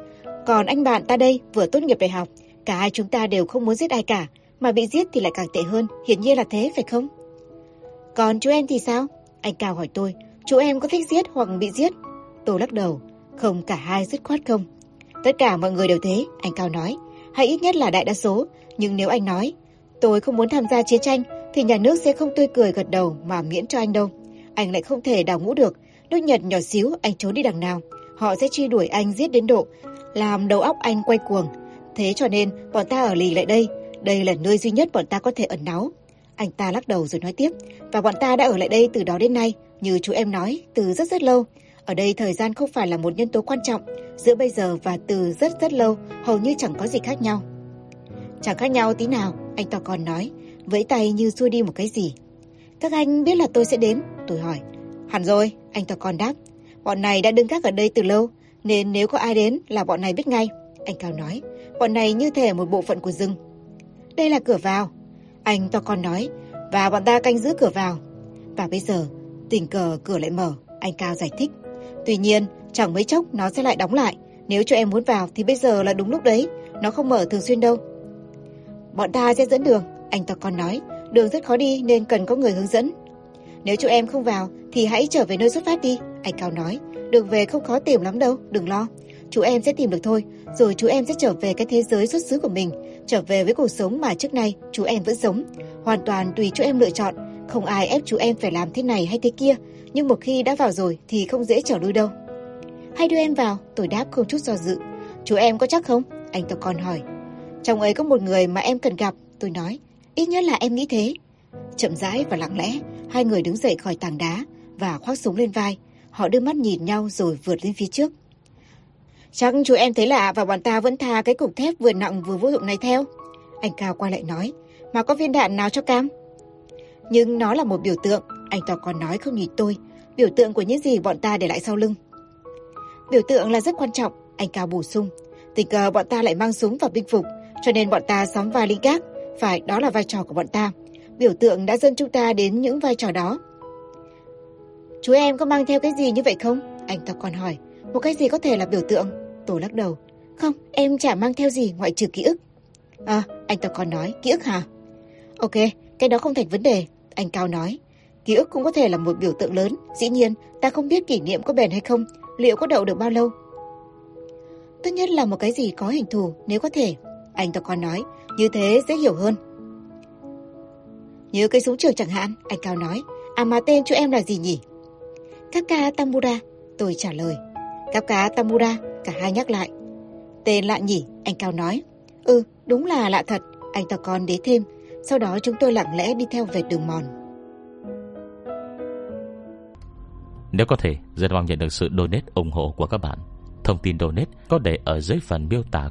Còn anh bạn ta đây vừa tốt nghiệp đại học. Cả hai chúng ta đều không muốn giết ai cả. Mà bị giết thì lại càng tệ hơn. Hiển nhiên là thế phải không? Còn chú em thì sao? Anh Cao hỏi tôi. Chú em có thích giết hoặc bị giết? Tôi lắc đầu. Không cả hai dứt khoát không. Tất cả mọi người đều thế, anh Cao nói. Hay ít nhất là đại đa số. Nhưng nếu anh nói, tôi không muốn tham gia chiến tranh, thì nhà nước sẽ không tươi cười gật đầu mà miễn cho anh đâu. Anh lại không thể đào ngũ được. Nước Nhật nhỏ xíu, anh trốn đi đằng nào. Họ sẽ truy đuổi anh giết đến độ, làm đầu óc anh quay cuồng. Thế cho nên, bọn ta ở lì lại đây. Đây là nơi duy nhất bọn ta có thể ẩn náu. Anh ta lắc đầu rồi nói tiếp. Và bọn ta đã ở lại đây từ đó đến nay, như chú em nói, từ rất rất lâu. Ở đây thời gian không phải là một nhân tố quan trọng, giữa bây giờ và từ rất rất lâu hầu như chẳng có gì khác nhau. Chẳng khác nhau tí nào, anh to con nói, vẫy tay như xua đi một cái gì. Các anh biết là tôi sẽ đến, tôi hỏi. Hẳn rồi, anh to con đáp. Bọn này đã đứng gác ở đây từ lâu, nên nếu có ai đến là bọn này biết ngay. Anh Cao nói, bọn này như thể một bộ phận của rừng. Đây là cửa vào. Anh to con nói, và bọn ta canh giữ cửa vào. Và bây giờ, tình cờ cửa lại mở, anh Cao giải thích. Tuy nhiên, chẳng mấy chốc nó sẽ lại đóng lại. Nếu cho em muốn vào thì bây giờ là đúng lúc đấy, nó không mở thường xuyên đâu. Bọn ta sẽ dẫn đường, anh ta còn nói. Đường rất khó đi nên cần có người hướng dẫn. Nếu chú em không vào thì hãy trở về nơi xuất phát đi, anh Cao nói. Đường về không khó tìm lắm đâu, đừng lo. Chú em sẽ tìm được thôi, rồi chú em sẽ trở về cái thế giới xuất xứ của mình, trở về với cuộc sống mà trước nay chú em vẫn sống. Hoàn toàn tùy chú em lựa chọn, không ai ép chú em phải làm thế này hay thế kia, nhưng một khi đã vào rồi thì không dễ trở lui đâu. Hay đưa em vào, tôi đáp không chút do dự. Chú em có chắc không? Anh to con hỏi. Trong ấy có một người mà em cần gặp, tôi nói. Ít nhất là em nghĩ thế. Chậm rãi và lặng lẽ, hai người đứng dậy khỏi tảng đá và khoác súng lên vai. Họ đưa mắt nhìn nhau rồi vượt lên phía trước. Chắc chú em thấy lạ và bọn ta vẫn tha cái cục thép vừa nặng vừa vô dụng này theo. Anh Cao quay lại nói, mà có viên đạn nào cho cam? Nhưng nó là một biểu tượng, anh ta còn nói không nhìn tôi, biểu tượng của những gì bọn ta để lại sau lưng. Biểu tượng là rất quan trọng, anh Cao bổ sung. Tình cờ bọn ta lại mang súng và binh phục, cho nên bọn ta sắm vai lính gác. Phải, đó là vai trò của bọn ta. Biểu tượng đã dẫn chúng ta đến những vai trò đó. Chú em có mang theo cái gì như vậy không? Anh ta còn hỏi. Một cái gì có thể là biểu tượng? Tôi lắc đầu. Không, em chả mang theo gì ngoại trừ ký ức. À, anh ta còn nói, ký ức hả? Ok, cái đó không thành vấn đề, anh Cao nói. Ký ức cũng có thể là một biểu tượng lớn. Dĩ nhiên, ta không biết kỷ niệm có bền hay không, liệu có đậu được bao lâu. Tốt nhất là một cái gì có hình thù nếu có thể. Anh ta còn nói, như thế dễ hiểu hơn. Như cây súng trường chẳng hạn, anh Cao nói. À mà tên chú em là gì nhỉ? Kaka Tamura, tôi trả lời. Kaka Tamura, cả hai nhắc lại. Tên lạ nhỉ, anh Cao nói. Ừ, đúng là lạ thật, anh ta con đế thêm. Sau đó chúng tôi lặng lẽ đi theo về đường mòn. Nếu có thể, rất mong nhận được sự donate ủng hộ của các bạn. Thông tin donate có để ở dưới phần miêu tả